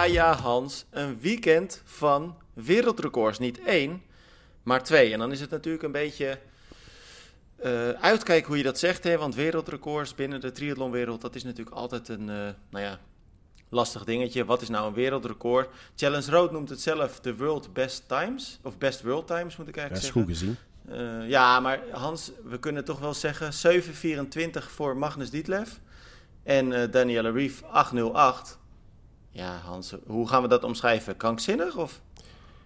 Ja, ja, Hans. Een weekend van wereldrecords. Niet één, maar twee. En dan is het natuurlijk een beetje uh, uitkijken hoe je dat zegt. Hè? Want wereldrecords binnen de triathlonwereld, dat is natuurlijk altijd een, uh, nou ja, lastig dingetje. Wat is nou een wereldrecord? Challenge Road noemt het zelf de World Best Times. Of Best World Times moet ik eigenlijk zeggen. Dat is goed gezien. Uh, ja, maar Hans, we kunnen toch wel zeggen 7.24 voor Magnus Dietleff. En Danielle Reef 808. Ja, Hans, hoe gaan we dat omschrijven? Krankzinnig of?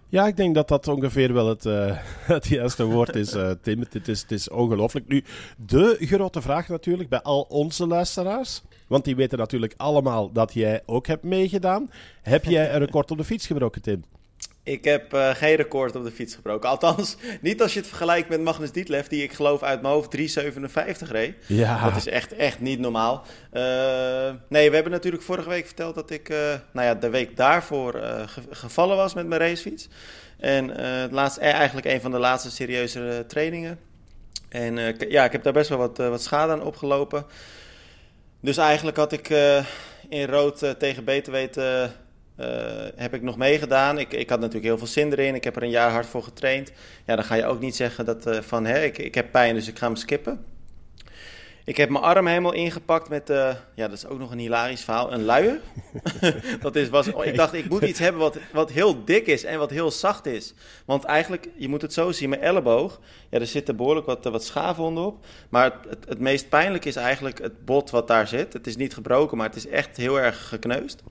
Ja, ik denk dat dat ongeveer wel het, uh, het juiste woord is, uh, Tim. Het is, het is ongelooflijk. Nu, de grote vraag natuurlijk bij al onze luisteraars. Want die weten natuurlijk allemaal dat jij ook hebt meegedaan. Heb jij een record op de fiets gebroken, Tim? Ik heb uh, geen record op de fiets gebroken. Althans, niet als je het vergelijkt met Magnus Dietleff, die ik geloof uit mijn hoofd 3,57 reed. Ja. Dat is echt, echt niet normaal. Uh, nee, we hebben natuurlijk vorige week verteld dat ik uh, nou ja, de week daarvoor ge gevallen was met mijn racefiets. En het laatste, eigenlijk een van de laatste serieuze trainingen. En ja, ik heb daar best wel wat, wat schade aan opgelopen. Dus eigenlijk had ik in rood tegen beter weten uh, heb ik nog meegedaan. Ik, ik had natuurlijk heel veel zin erin. Ik heb er een jaar hard voor getraind. Ja, dan ga je ook niet zeggen dat, uh, van hè, ik, ik heb pijn, dus ik ga hem skippen. Ik heb mijn arm helemaal ingepakt met, uh, ja, dat is ook nog een hilarisch verhaal, een luier. dat is, was, ik dacht, ik moet iets hebben wat, wat heel dik is en wat heel zacht is. Want eigenlijk, je moet het zo zien, mijn elleboog, ja, er zitten behoorlijk wat, wat schaafwonden op. Maar het, het meest pijnlijk is eigenlijk het bot wat daar zit. Het is niet gebroken, maar het is echt heel erg gekneusd.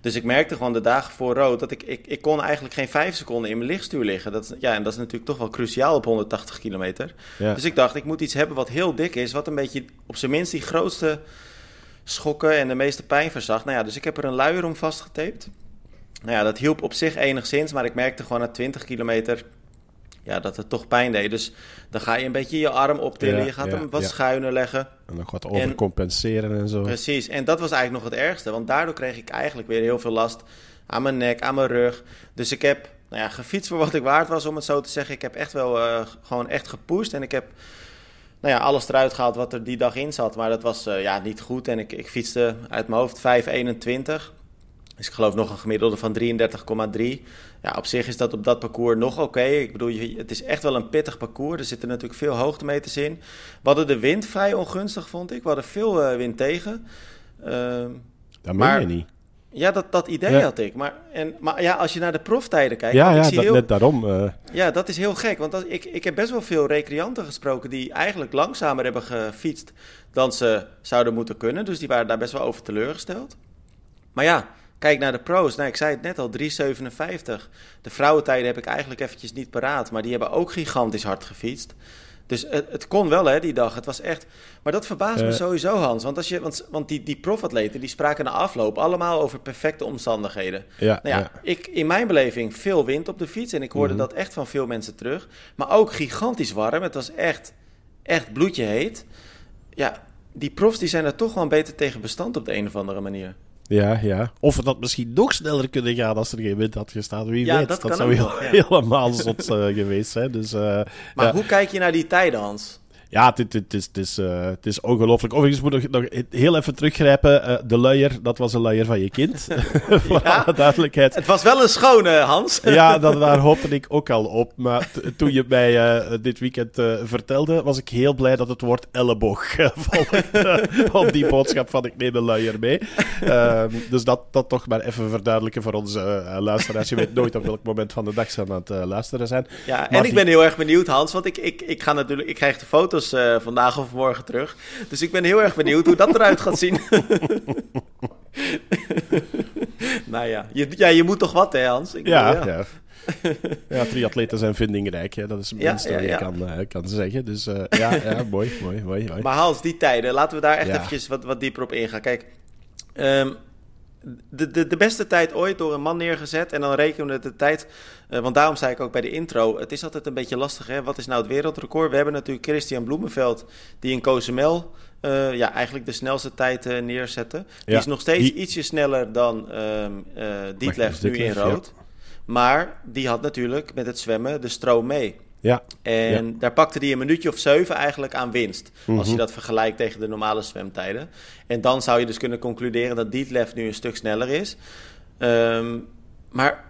Dus ik merkte gewoon de dagen voor rood dat ik, ik, ik kon eigenlijk geen vijf seconden in mijn lichtstuur liggen. Dat, ja, en dat is natuurlijk toch wel cruciaal op 180 kilometer. Dus ik dacht, ik moet iets hebben wat heel dik is, wat een beetje op zijn minst die grootste schokken en de meeste pijn verzacht. Nou ja, dus ik heb er een luier om vastgetaped. Nou ja, dat hielp op zich enigszins, maar ik merkte gewoon na 20 kilometer ja, dat het toch pijn deed. Dus dan ga je een beetje je arm optillen, je gaat hem wat schuiner leggen. En nog wat overcompenseren en, en, zo. Precies, en dat was eigenlijk nog het ergste, want daardoor kreeg ik eigenlijk weer heel veel last aan mijn nek, aan mijn rug. Dus ik heb nou ja, gefietst voor wat ik waard was, om het zo te zeggen. Ik heb echt wel uh, gewoon echt gepusht en ik heb nou ja, alles eruit gehaald wat er die dag in zat. Maar dat was uh, ja, niet goed en ik, ik fietste uit mijn hoofd 5,21. Dus ik geloof nog een gemiddelde van 33,3. Ja, op zich is dat op dat parcours nog oké. Ik bedoel, het is echt wel een pittig parcours. Er zitten natuurlijk veel hoogtemeters in. We hadden de wind vrij ongunstig, vond ik. We hadden veel uh, wind tegen. Uh, dat meen je niet. Ja, dat, dat idee ja. had ik. Maar, en, maar ja, als je naar de proftijden kijkt... Ja, ja ik zie dat, heel, net daarom. Uh... Ja, dat is heel gek. Want dat, ik, ik heb best wel veel recreanten gesproken... die eigenlijk langzamer hebben gefietst dan ze zouden moeten kunnen. Dus die waren daar best wel over teleurgesteld. Maar ja, Kijk naar de pro's. Nou, ik zei het net al, 3,57. De vrouwentijden heb ik eigenlijk eventjes niet paraat. Maar die hebben ook gigantisch hard gefietst. Dus het, het kon wel, hè, die dag. Het was echt... Maar dat verbaast me Eh. sowieso, Hans. Want, als je, want, want die, die profatleten, die spraken na afloop allemaal over perfecte omstandigheden. Ja, Nou ja, ja. ik, in mijn beleving veel wind op de fiets. En ik hoorde Mhm. dat echt van veel mensen terug. Maar ook gigantisch warm. Het was echt, echt bloedje heet. Ja, die profs die zijn er toch wel beter tegen bestand op de een of andere manier. Ja, ja. Of het had misschien nog sneller kunnen gaan als er geen wind had gestaan. Wie Ja, weet. dat zou heel, helemaal zot eh, geweest zijn. Dus, eh, Maar ja. hoe kijk je naar die tijden, Hans? Ja, het, het, het is, het, is, eh, het is ongelooflijk. Overigens moet ik nog heel even teruggrijpen. Eh, de luier, dat was een luier van je kind. Voor Ja. alle duidelijkheid. Het was wel een schone, Hans. Ja, dat, daar hoopte ik ook al op. Maar toen je mij eh, dit weekend vertelde, was ik heel blij dat het woord elleboog volgde op die boodschap van ik neem een luier mee. Ehm, dus dat, dat toch maar even verduidelijken voor onze luisteraars. Je weet nooit op welk moment van de dag ze aan het luisteren zijn. Ja, Maar en ik die- ben heel erg benieuwd, Hans, want ik, ik, ik, ga natuurlijk, ik krijg de foto's eh, vandaag of morgen terug. Dus ik ben heel erg benieuwd hoe dat eruit gaat zien. nou ja je, ja, je moet toch wat, hè, Hans? Ik Ja, bedoel, ja. ja. triatleten zijn vindingrijk. Hè. Dat is het Ja, minste ja, wat je kan, eh, kan zeggen. Dus eh, ja, ja, mooi, mooi, mooi. mooi. Maar Hans, die tijden, laten we daar echt eventjes wat, wat dieper op ingaan. Kijk, ehm, de, de, de beste tijd ooit door een man neergezet. En dan rekenen we de tijd. eh, want daarom zei ik ook bij de intro. Het is altijd een beetje lastig. Hè? Wat is nou het wereldrecord? We hebben natuurlijk Christian Bloemenveld. Die in Cozumel. eh, ja, eigenlijk de snelste tijd eh, neerzette. Die Ja, is nog steeds die- ietsje sneller dan ehm eh Dietlef nu in ja. rood. Maar die had natuurlijk met het zwemmen de stroom mee. Ja, En daar pakte hij een minuutje of zeven eigenlijk aan winst. Als Mhm. je dat vergelijkt tegen de normale zwemtijden. En dan zou je dus kunnen concluderen dat Dietlef nu een stuk sneller is. Um, maar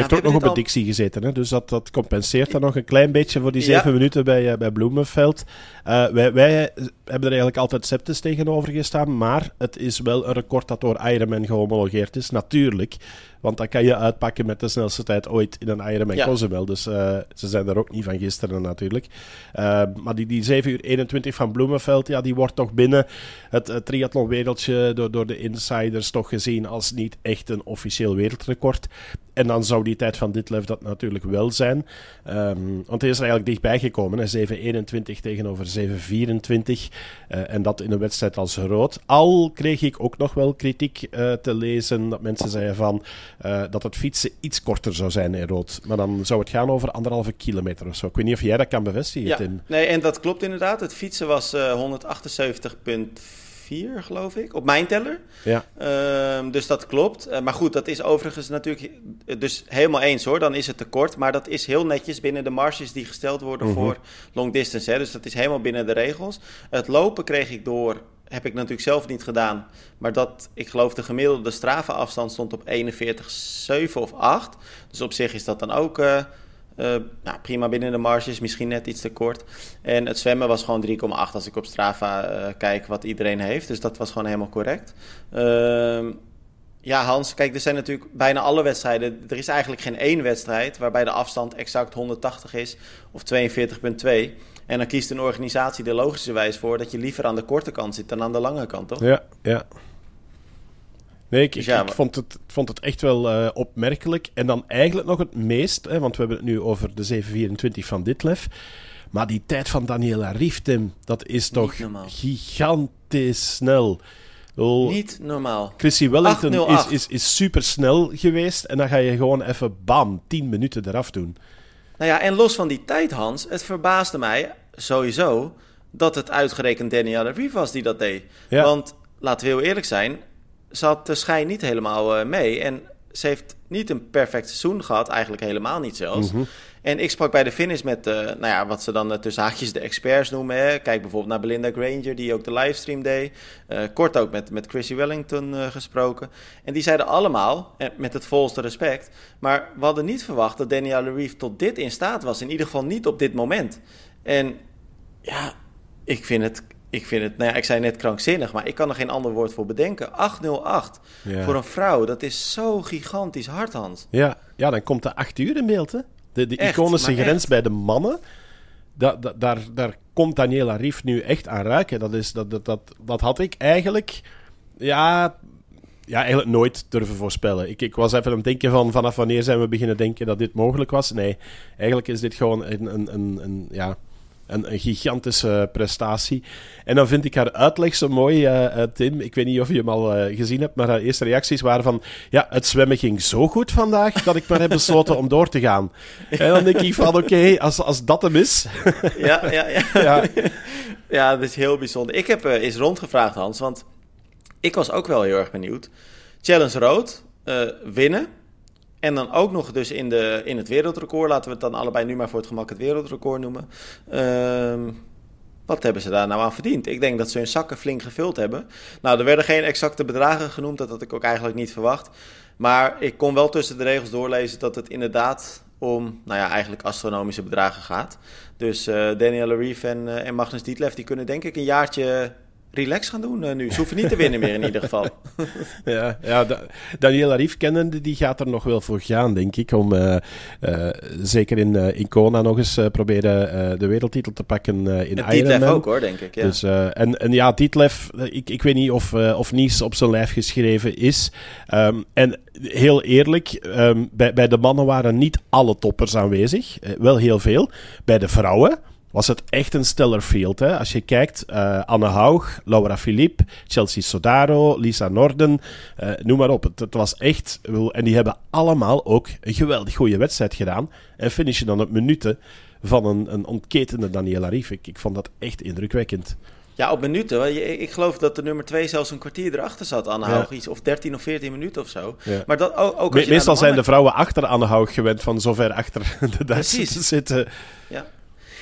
heeft ook nog op een Dixie gezeten, hè? dus dat, dat compenseert dan nog een klein beetje voor die zeven minuten bij, uh, bij Bloemenveld. Uh, wij, wij hebben er eigenlijk altijd septis tegenover gestaan, maar het is wel een record dat door Ironman gehomologeerd is, natuurlijk. Want dat kan je uitpakken met de snelste tijd ooit in een Ironman ja. Cozumel. Dus uh, ze zijn er ook niet van gisteren natuurlijk. Uh, maar die, die 7 uur 21 van Bloemenveld, ja, die wordt toch binnen het, het triathlonwereldje door, door de insiders toch gezien als niet echt een officieel wereldrecord en dan zou die tijd van Ditlef dat natuurlijk wel zijn. Ehm, want hij is er eigenlijk dichtbij gekomen. 7-21 tegenover 7-24. Eh, en dat in een wedstrijd als rood. Al kreeg ik ook nog wel kritiek eh, te lezen. Dat mensen zeiden van eh, dat het fietsen iets korter zou zijn in rood. Maar dan zou het gaan over anderhalve kilometer of zo. Ik weet niet of jij dat kan bevestigen, ja. Nee, en dat klopt inderdaad. Het fietsen was 178,5 vier, geloof ik, op mijn teller. Ja. Ehm, dus dat klopt. Eh, maar goed, dat is overigens natuurlijk eh, dus helemaal eens hoor. Dan is het tekort, maar dat is heel netjes binnen de marges die gesteld worden mhm. voor long distance. Hè. Dus dat is helemaal binnen de regels. Het lopen kreeg ik door heb ik natuurlijk zelf niet gedaan. Maar dat, ik geloof, de gemiddelde stravenafstand stond op 41,7 of 8. Dus op zich is dat dan ook eh, uh, prima binnen de marges, misschien net iets te kort. En het zwemmen was gewoon 3,8 als ik op Strava uh, kijk wat iedereen heeft. Dus dat was gewoon helemaal correct. Ehm, ja, Hans, kijk, er zijn natuurlijk bijna alle wedstrijden. Er is eigenlijk geen één wedstrijd waarbij de afstand exact 180 is of 42,2. En dan kiest een organisatie er logischerwijs voor dat je liever aan de korte kant zit dan aan de lange kant, toch? Ja, ja. Nee, ik, dus ja, ik, ik vond, het, vond het echt wel uh, opmerkelijk. En dan eigenlijk nog het meest, hè, want we hebben het nu over de 724 van Ditlev. Maar die tijd van Daniela Rief, Tim, dat is toch gigantisch snel. Oh, Niet normaal. Chrissy Wellington is, is, is super snel geweest. En dan ga je gewoon even bam, 10 minuten eraf doen. Nou ja, en los van die tijd, Hans, het verbaasde mij sowieso dat het uitgerekend Danielle Rief was die dat deed. Ja. Want laten we heel eerlijk zijn, ze had de schijn niet helemaal uh, mee. En ze heeft niet een perfect seizoen gehad, eigenlijk helemaal niet zelfs. Mm -hmm. En ik sprak bij de finish met, uh, nou ja, wat ze dan uh, tussen haakjes de experts noemen. Hè. Kijk bijvoorbeeld naar Belinda Granger, die ook de livestream deed. Uh, kort ook met, met Chrissy Wellington gesproken. En die zeiden allemaal, met het volste respect... maar we hadden niet verwacht dat Danielle Reeve tot dit in staat was. In ieder geval niet op dit moment. En ja, ik vind het ik vind het, nou ja, ik zei net krankzinnig, maar ik kan er geen ander woord voor bedenken. 808 ja. voor een vrouw, dat is zo gigantisch hard, Hans. Ja, ja dan komt de 8 uur in beeld, hè? De, de echt, iconische grens echt. bij de mannen, da, da, daar, daar komt Daniela Rief nu echt aan ruiken. Dat, is, dat, dat, dat, dat had ik eigenlijk, ja, ja, eigenlijk nooit durven voorspellen. Ik, ik was even aan het denken van vanaf wanneer zijn we beginnen denken dat dit mogelijk was. Nee, eigenlijk is dit gewoon een, een, een, een ja een, een, gigantische prestatie. En dan vind ik haar uitleg zo mooi, uh, Tim. Ik weet niet of je hem al uh, gezien hebt, maar haar eerste reacties waren van... Ja, het zwemmen ging zo goed vandaag dat ik maar heb besloten om door te gaan. En dan denk ik van, oké, okay, als, als dat hem is... ja, ja, ja. ja. ja, dat is heel bijzonder. Ik heb eens rondgevraagd, Hans, want ik was ook wel heel erg benieuwd. Challenge Rood, winnen... En dan ook nog dus in, de, in het wereldrecord, laten we het dan allebei nu maar voor het gemak het wereldrecord noemen. Uh, wat hebben ze daar nou aan verdiend? Ik denk dat ze hun zakken flink gevuld hebben. Nou, er werden geen exacte bedragen genoemd, dat had ik ook eigenlijk niet verwacht. Maar ik kon wel tussen de regels doorlezen dat het inderdaad om, nou ja, eigenlijk astronomische bedragen gaat. Dus uh, Daniel Reef en, uh, en Magnus Dietlef, die kunnen denk ik een jaartje relax gaan doen uh, nu. Ze hoeven niet te winnen meer in ieder geval. ja, ja da Daniela Rief kennende, die gaat er nog wel voor gaan, denk ik. Om uh, uh, zeker in, in Kona nog eens proberen de wereldtitel te pakken in en Ironman. ook hoor, denk ik. Ja. Dus, en, en ja, Dietlef, ik, ik weet niet of, of Nies op zijn lijf geschreven is. Um, en heel eerlijk, um, bij, bij de mannen waren niet alle toppers aanwezig. wel heel veel. Bij de vrouwen was het echt een stellar field. Hè? Als je kijkt, uh, Anne Haug, Laura Philippe, Chelsea Sodaro, Lisa Norden, uh, noem maar op. Het, het, was echt... En die hebben allemaal ook een geweldig goede wedstrijd gedaan. En finishen dan op minuten van een, een ontketende Daniela Rief. Ik, ik vond dat echt indrukwekkend. Ja, op minuten. Ik geloof dat de nummer 2 zelfs een kwartier erachter zat, Anne Haug. Ja. Iets, of 13 of 14 minuten of zo. Ja. Maar dat, ook, ook Me meestal de zijn de vrouwen achter Anne Haug gewend van zover achter de Duitsers te zitten. Ja.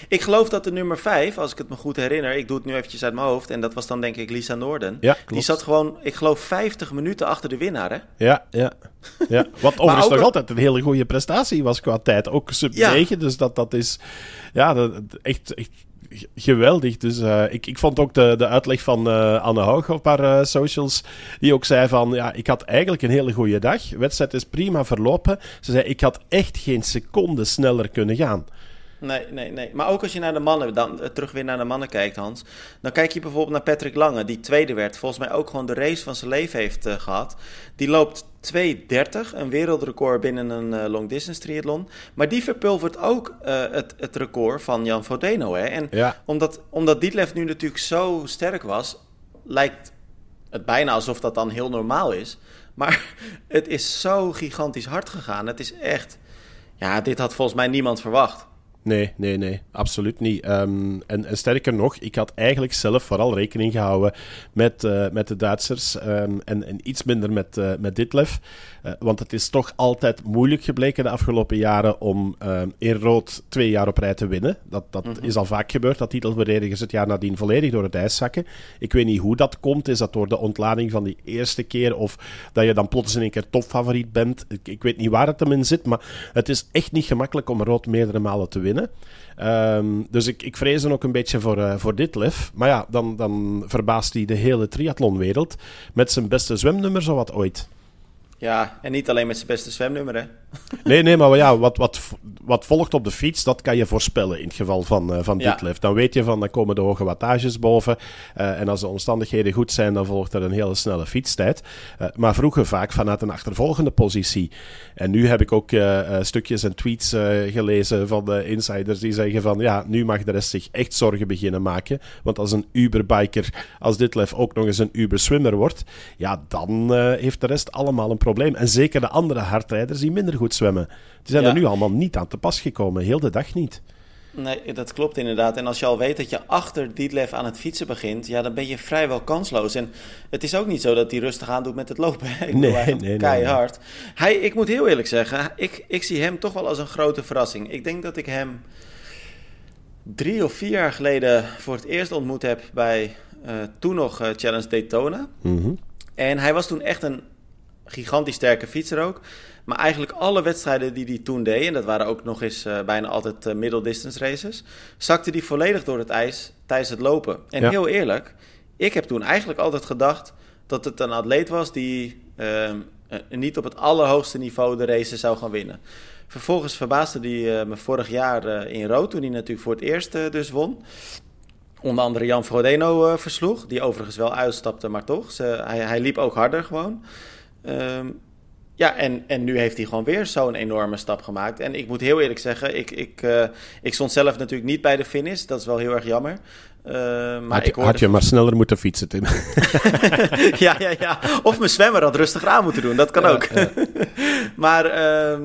Ik geloof dat de nummer 5, als ik het me goed herinner, ik doe het nu eventjes uit mijn hoofd, en dat was dan denk ik Lisa Noorden. Ja, klopt. Die zat gewoon, ik geloof, 50 minuten achter de winnaar, hè? Ja, ja. ja. Wat overigens nog altijd een hele goede prestatie was qua tijd. Ook sub 9, dus dat, dat is ja, dat, echt, echt geweldig. Dus uh, ik, ik vond ook de, de uitleg van uh, Anne Hoog op haar uh, socials, die ook zei van, ja, ik had eigenlijk een hele goede dag. De wedstrijd is prima verlopen. Ze zei, ik had echt geen seconde sneller kunnen gaan. Nee, nee, nee. Maar ook als je naar de mannen, dan terug weer naar de mannen kijkt, Hans. Dan kijk je bijvoorbeeld naar Patrick Lange, die tweede werd. Volgens mij ook gewoon de race van zijn leven heeft gehad. Die loopt 2.30, een wereldrecord binnen een uh, long distance triathlon. Maar die verpulvert ook uh, het, het record van Jan Frodeno. Hè? En ja. omdat, omdat Dietlef nu natuurlijk zo sterk was, lijkt het bijna alsof dat dan heel normaal is. Maar het is zo gigantisch hard gegaan. Het is echt. Ja, dit had volgens mij niemand verwacht. Nee, nee, nee, absoluut niet. Um, en, sterker nog, ik had eigenlijk zelf vooral rekening gehouden met, uh, met de Duitsers um, en, en, iets minder met, uh, met Ditlev. Uh, want het is toch altijd moeilijk gebleken de afgelopen jaren om um, in rood twee jaar op rij te winnen. Dat, dat mm -hmm. is al vaak gebeurd, dat titelverdedigers het jaar nadien volledig door het ijs zakken. Ik weet niet hoe dat komt. Is dat door de ontlading van die eerste keer of dat je dan plots in een keer topfavoriet bent? Ik, ik weet niet waar het hem in zit, maar het is echt niet gemakkelijk om rood meerdere malen te winnen. Um, dus ik, ik vrees dan ook een beetje voor, uh, voor dit lef. Maar ja, dan, dan verbaast hij de hele triathlonwereld met zijn beste zwemnummer wat ooit. Ja, en niet alleen met zijn beste zwemnummer, hè? Nee, nee, maar ja, wat, wat, wat volgt op de fiets, dat kan je voorspellen in het geval van, uh, van ja. Dan weet je van, dan komen de hoge wattages boven. Uh, en als de omstandigheden goed zijn, dan volgt er een hele snelle fietstijd. Uh, maar vroeger vaak vanuit een achtervolgende positie. En nu heb ik ook stukjes en tweets gelezen van de insiders die zeggen van, ja, nu mag de rest zich echt zorgen beginnen maken. Want als een Uberbiker als Ditlev ook nog eens een Uber-swimmer wordt, ja, dan heeft de rest allemaal een probleem. En zeker de andere hardrijders die minder goed zwemmen. Die zijn er nu allemaal niet aan te pas gekomen. Heel de dag niet. Nee, dat klopt inderdaad. En als je al weet dat je achter Dietlef aan het fietsen begint, ja, dan ben je vrijwel kansloos. En het is ook niet zo dat hij rustig aan doet met het lopen. Ik nee, nee, nee, keihard. Nee. Hij, ik moet heel eerlijk zeggen, ik, ik zie hem toch wel als een grote verrassing. Ik denk dat ik hem drie of vier jaar geleden voor het eerst ontmoet heb bij uh, toen nog uh, Challenge Daytona. Mm -hmm. En hij was toen echt een gigantisch sterke fietser ook. Maar eigenlijk alle wedstrijden die hij toen deed, en dat waren ook nog eens uh, bijna altijd uh, middle distance races, zakte hij volledig door het ijs tijdens het lopen. En ja. heel eerlijk, ik heb toen eigenlijk altijd gedacht dat het een atleet was die uh, niet op het allerhoogste niveau de races zou gaan winnen. Vervolgens verbaasde hij me vorig jaar in rood, toen hij natuurlijk voor het eerst dus won. Onder andere Jan Frodeno versloeg, die overigens wel uitstapte, maar toch. Ze, hij, hij liep ook harder gewoon. Um, ja, en, en nu heeft hij gewoon weer zo'n enorme stap gemaakt. En ik moet heel eerlijk zeggen, ik, ik, uh, ik stond zelf natuurlijk niet bij de finish. Dat is wel heel erg jammer. Uh, maar had, ik had je maar sneller moeten fietsen, Tim. ja, ja, ja. Of mijn zwemmer had rustig aan moeten doen. Dat kan ja, ook. Ja. maar... Uh,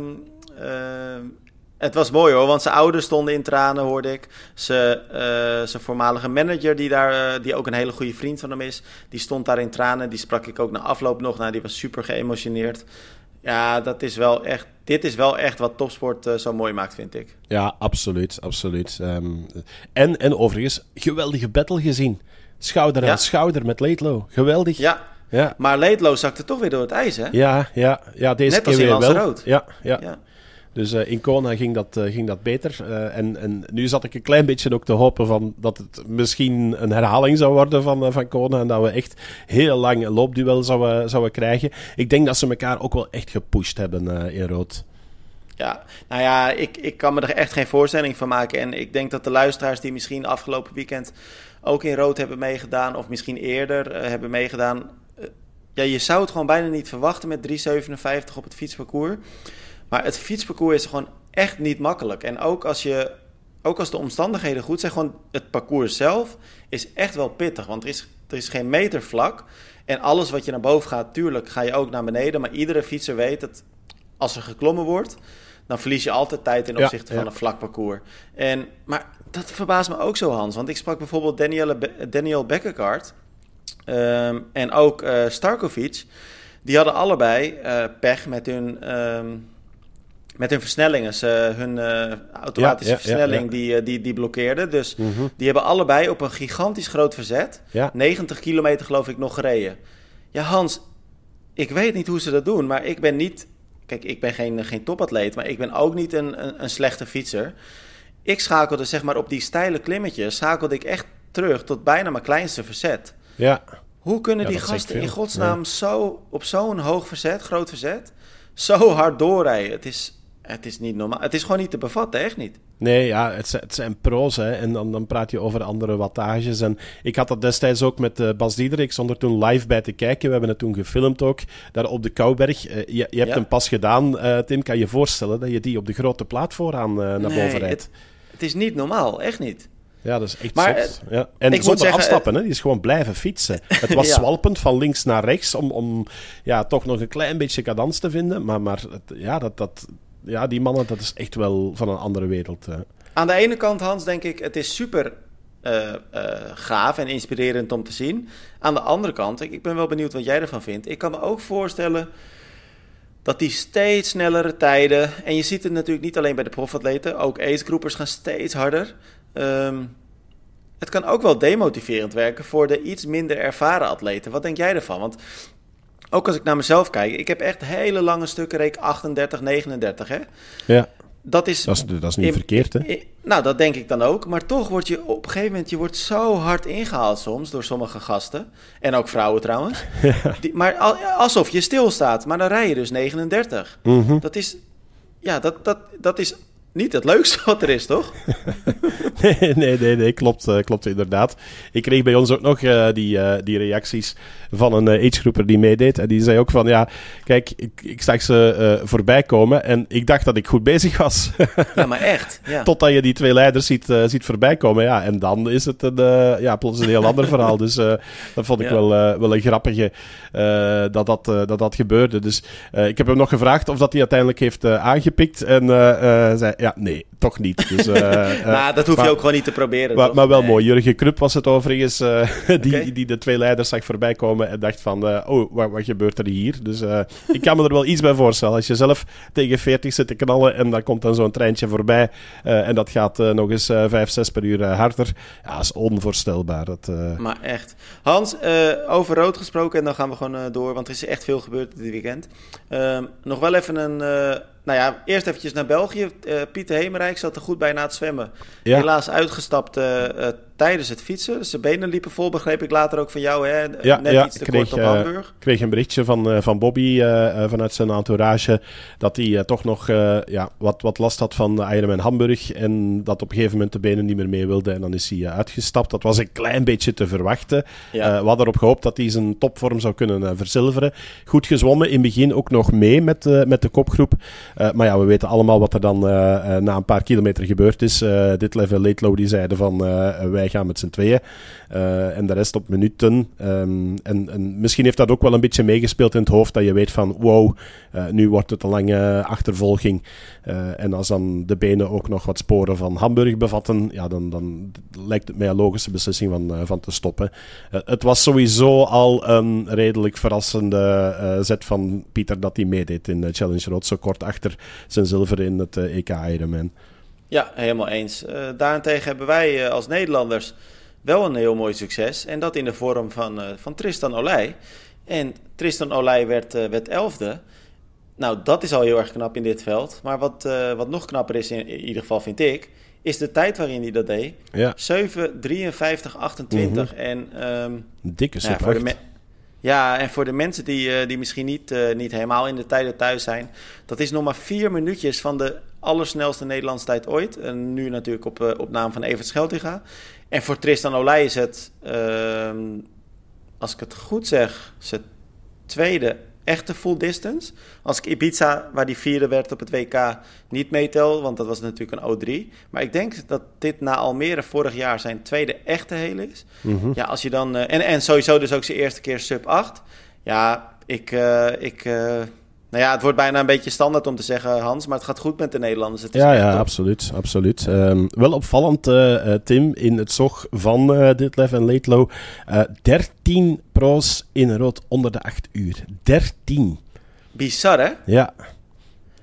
het was mooi hoor, want zijn ouders stonden in tranen, hoorde ik. Ze, uh, zijn voormalige manager, die, daar, uh, die ook een hele goede vriend van hem is, die stond daar in tranen. Die sprak ik ook na afloop nog. Nou, die was super geëmotioneerd. Ja, dat is wel echt, dit is wel echt wat topsport uh, zo mooi maakt, vind ik. Ja, absoluut, absoluut. Um, en, en overigens, geweldige battle gezien. Schouder aan ja. schouder met Leedlow. Geweldig. Ja, ja. maar Leedlow zakte toch weer door het ijs, hè? Ja, ja, ja deze Net keer weer wel. Rood. Ja, ja. ja. Dus uh, in Kona ging dat, uh, ging dat beter. Uh, en, en nu zat ik een klein beetje ook te hopen van dat het misschien een herhaling zou worden van, van Kona. En dat we echt heel lang een loopduel zouden, zouden krijgen. Ik denk dat ze elkaar ook wel echt gepusht hebben in rood. Ja, nou ja, ik, ik kan me er echt geen voorstelling van maken. En ik denk dat de luisteraars die misschien afgelopen weekend ook in rood hebben meegedaan, of misschien eerder hebben meegedaan. ja, je zou het gewoon bijna niet verwachten met 3,57 op het fietsparcours. Maar het fietsparcours is gewoon echt niet makkelijk. En ook als, je, ook als de omstandigheden goed zijn, gewoon het parcours zelf is echt wel pittig. Want er is, er is geen meter vlak. En alles wat je naar boven gaat, tuurlijk ga je ook naar beneden. Maar iedere fietser weet dat als er geklommen wordt, dan verlies je altijd tijd in opzichte ja, ja. van een vlak parcours. En, maar dat verbaast me ook zo, Hans. Want ik sprak bijvoorbeeld Daniel, Daniel Bekkerkaart um, en ook uh, Starkovic. Die hadden allebei uh, pech met hun... Um, met hun versnellingen, ze, hun automatische versnelling Die, die, die blokkeerde. Dus mhm. die hebben allebei op een gigantisch groot verzet 90 kilometer geloof ik nog gereden. Ja, Hans, ik weet niet hoe ze dat doen, maar ik ben niet... Kijk, ik ben geen, geen topatleet, maar ik ben ook niet een, een, een slechte fietser. Ik schakelde zeg maar op die steile klimmetjes, schakelde ik echt terug tot bijna mijn kleinste verzet. Ja. Hoe kunnen die gasten in godsnaam zo op zo'n hoog verzet, groot verzet, zo hard doorrijden? Het is, het is niet normaal. Het is gewoon niet te bevatten, echt niet. Nee, ja, het, zijn, het zijn pro's, hè. En dan, dan praat je over andere wattages. En ik had dat destijds ook met uh, Bas Diederik, zonder toen live bij te kijken. We hebben het toen gefilmd ook, daar op de Kouberg. Uh, je, je hebt hem pas gedaan, uh, Tim. Kan je voorstellen dat je die op de grote plaat vooraan naar boven rijdt? Het, het is niet normaal, echt niet. Ja, dat is echt maar, zot. Ja. En ik zonder zeggen, afstappen, hè? die is gewoon blijven fietsen. Het was zwalpend van links naar rechts om, om ja, toch nog een klein beetje cadans te vinden. Maar, maar het, ja, dat, dat, ja, die mannen, dat is echt wel van een andere wereld. Aan de ene kant, Hans, denk ik, het is super uh, gaaf en inspirerend om te zien. Aan de andere kant, ik, ben wel benieuwd wat jij ervan vindt. Ik kan me ook voorstellen dat die steeds snellere tijden... En je ziet het natuurlijk niet alleen bij de profatleten. Ook ace-groepers gaan steeds harder. Um, het kan ook wel demotiverend werken voor de iets minder ervaren atleten. Wat denk jij ervan? Want ook als ik naar mezelf kijk, ik heb echt hele lange stukken, reek 38, 39. Hè? Ja. Dat is, dat is, dat is niet verkeerd, hè? nou, dat denk ik dan ook. Maar toch word je op een gegeven moment je wordt zo hard ingehaald soms door sommige gasten. En ook vrouwen trouwens. Die, maar alsof je stilstaat. Maar dan rij je dus 39. Mm Dat is... Ja, dat, dat, dat is niet het leukste wat er is, toch? nee, nee, nee, nee, klopt, uh, klopt inderdaad. Ik kreeg bij ons ook nog uh, die, uh, die reacties van een agegroeper die meedeed. En die zei ook van, ja, kijk, ik, ik zag ze voorbij komen en ik dacht dat ik goed bezig was. ja, maar echt. Ja. Totdat je die twee leiders ziet, ziet voorbij komen, ja. En dan is het een, ja, plots een heel ander verhaal. Dus dat vond ik wel, wel een grappige dat, dat, dat dat gebeurde. Dus ik heb hem nog gevraagd of dat hij uiteindelijk heeft aangepikt. En zei, ja, nee, toch niet. Dus, uh, nou, dat hoef je ook gewoon niet te proberen. Maar, maar wel mooi. Jurgen Krupp was het overigens, uh, die, die de twee leiders zag voorbij komen en dacht van, uh, oh, wat, wat, gebeurt er hier? Dus ik kan me er wel iets bij voorstellen. Als je zelf tegen 40 zit te knallen en dan komt dan zo'n treintje voorbij en dat gaat nog eens 5, 6 per uur harder, ja, is onvoorstelbaar. Dat, Maar echt. Hans, over rood gesproken en dan gaan we gewoon door, want er is echt veel gebeurd dit weekend. Ehm, nog wel even een nou ja, eerst eventjes naar België. Uh, Pieter Hemerijk zat er goed bij na het zwemmen. Helaas uitgestapt uh, tijdens het fietsen. Zijn benen liepen vol, begreep ik later ook van jou. Hè? Ja, Net ja, iets te kreeg, kort op Hamburg. Ik kreeg een berichtje van, van Bobby vanuit zijn entourage... dat hij toch nog ja, wat, wat last had van Ironman Hamburg... en dat op een gegeven moment de benen niet meer mee wilde. En dan is hij uitgestapt. Dat was een klein beetje te verwachten. Ja. we hadden erop gehoopt dat hij zijn topvorm zou kunnen verzilveren. Goed gezwommen, in het begin ook nog mee met, met de kopgroep... Maar ja, we weten allemaal wat er dan na een paar kilometer gebeurd is. dit level late low die zeiden van wij gaan met z'n tweeën. en de rest op minuten. Um, en, en, misschien heeft dat ook wel een beetje meegespeeld in het hoofd. Dat je weet van wow, nu wordt het een lange achtervolging. en als dan de benen ook nog wat sporen van Hamburg bevatten. Ja, dan, dan lijkt het mij een logische beslissing van, van te stoppen. het was sowieso al een redelijk verrassende zet van Pieter dat hij meedeed in Challenge Road. Zo kort achter zijn zilver in het EK Ironman. Ja, helemaal eens. Uh, daarentegen hebben wij uh, als Nederlanders wel een heel mooi succes. En dat in de vorm van, van Tristan Olij. En Tristan Olij werd, werd elfde. Nou, dat is al heel erg knap in dit veld. Maar wat, wat nog knapper is, in, ieder geval vind ik, is de tijd waarin hij dat deed. Ja. 7, 53, 28. Mm -hmm. En, um, Dikke nou, ja, ja, en voor de mensen die, die misschien niet, niet helemaal in de tijden thuis zijn, dat is nog maar vier minuutjes van de allersnelste Nederlandse tijd ooit. En nu natuurlijk op, uh, op naam van Evert Scheltinga. En voor Tristan Olij is het, ehm, als ik het goed zeg, zijn tweede echte full distance. Als ik Ibiza, waar die vierde werd op het WK, niet meetel, want dat was natuurlijk een O3. Maar ik denk dat dit na Almere vorig jaar zijn tweede echte hele is. Mhm. Ja, als je dan... Uh, en, en sowieso dus ook zijn eerste keer sub 8. Ja, ik... Uh, ik uh, nou ja, het wordt bijna een beetje standaard om te zeggen, Hans, maar het gaat goed met de Nederlanders. Het is ja, ja, absoluut. absoluut. Um, wel opvallend, uh, Tim, in het zog van uh, Ditlev en Laidlow. Uh, 13 pro's in rood onder de 8 uur. 13. Bizar, hè? Ja.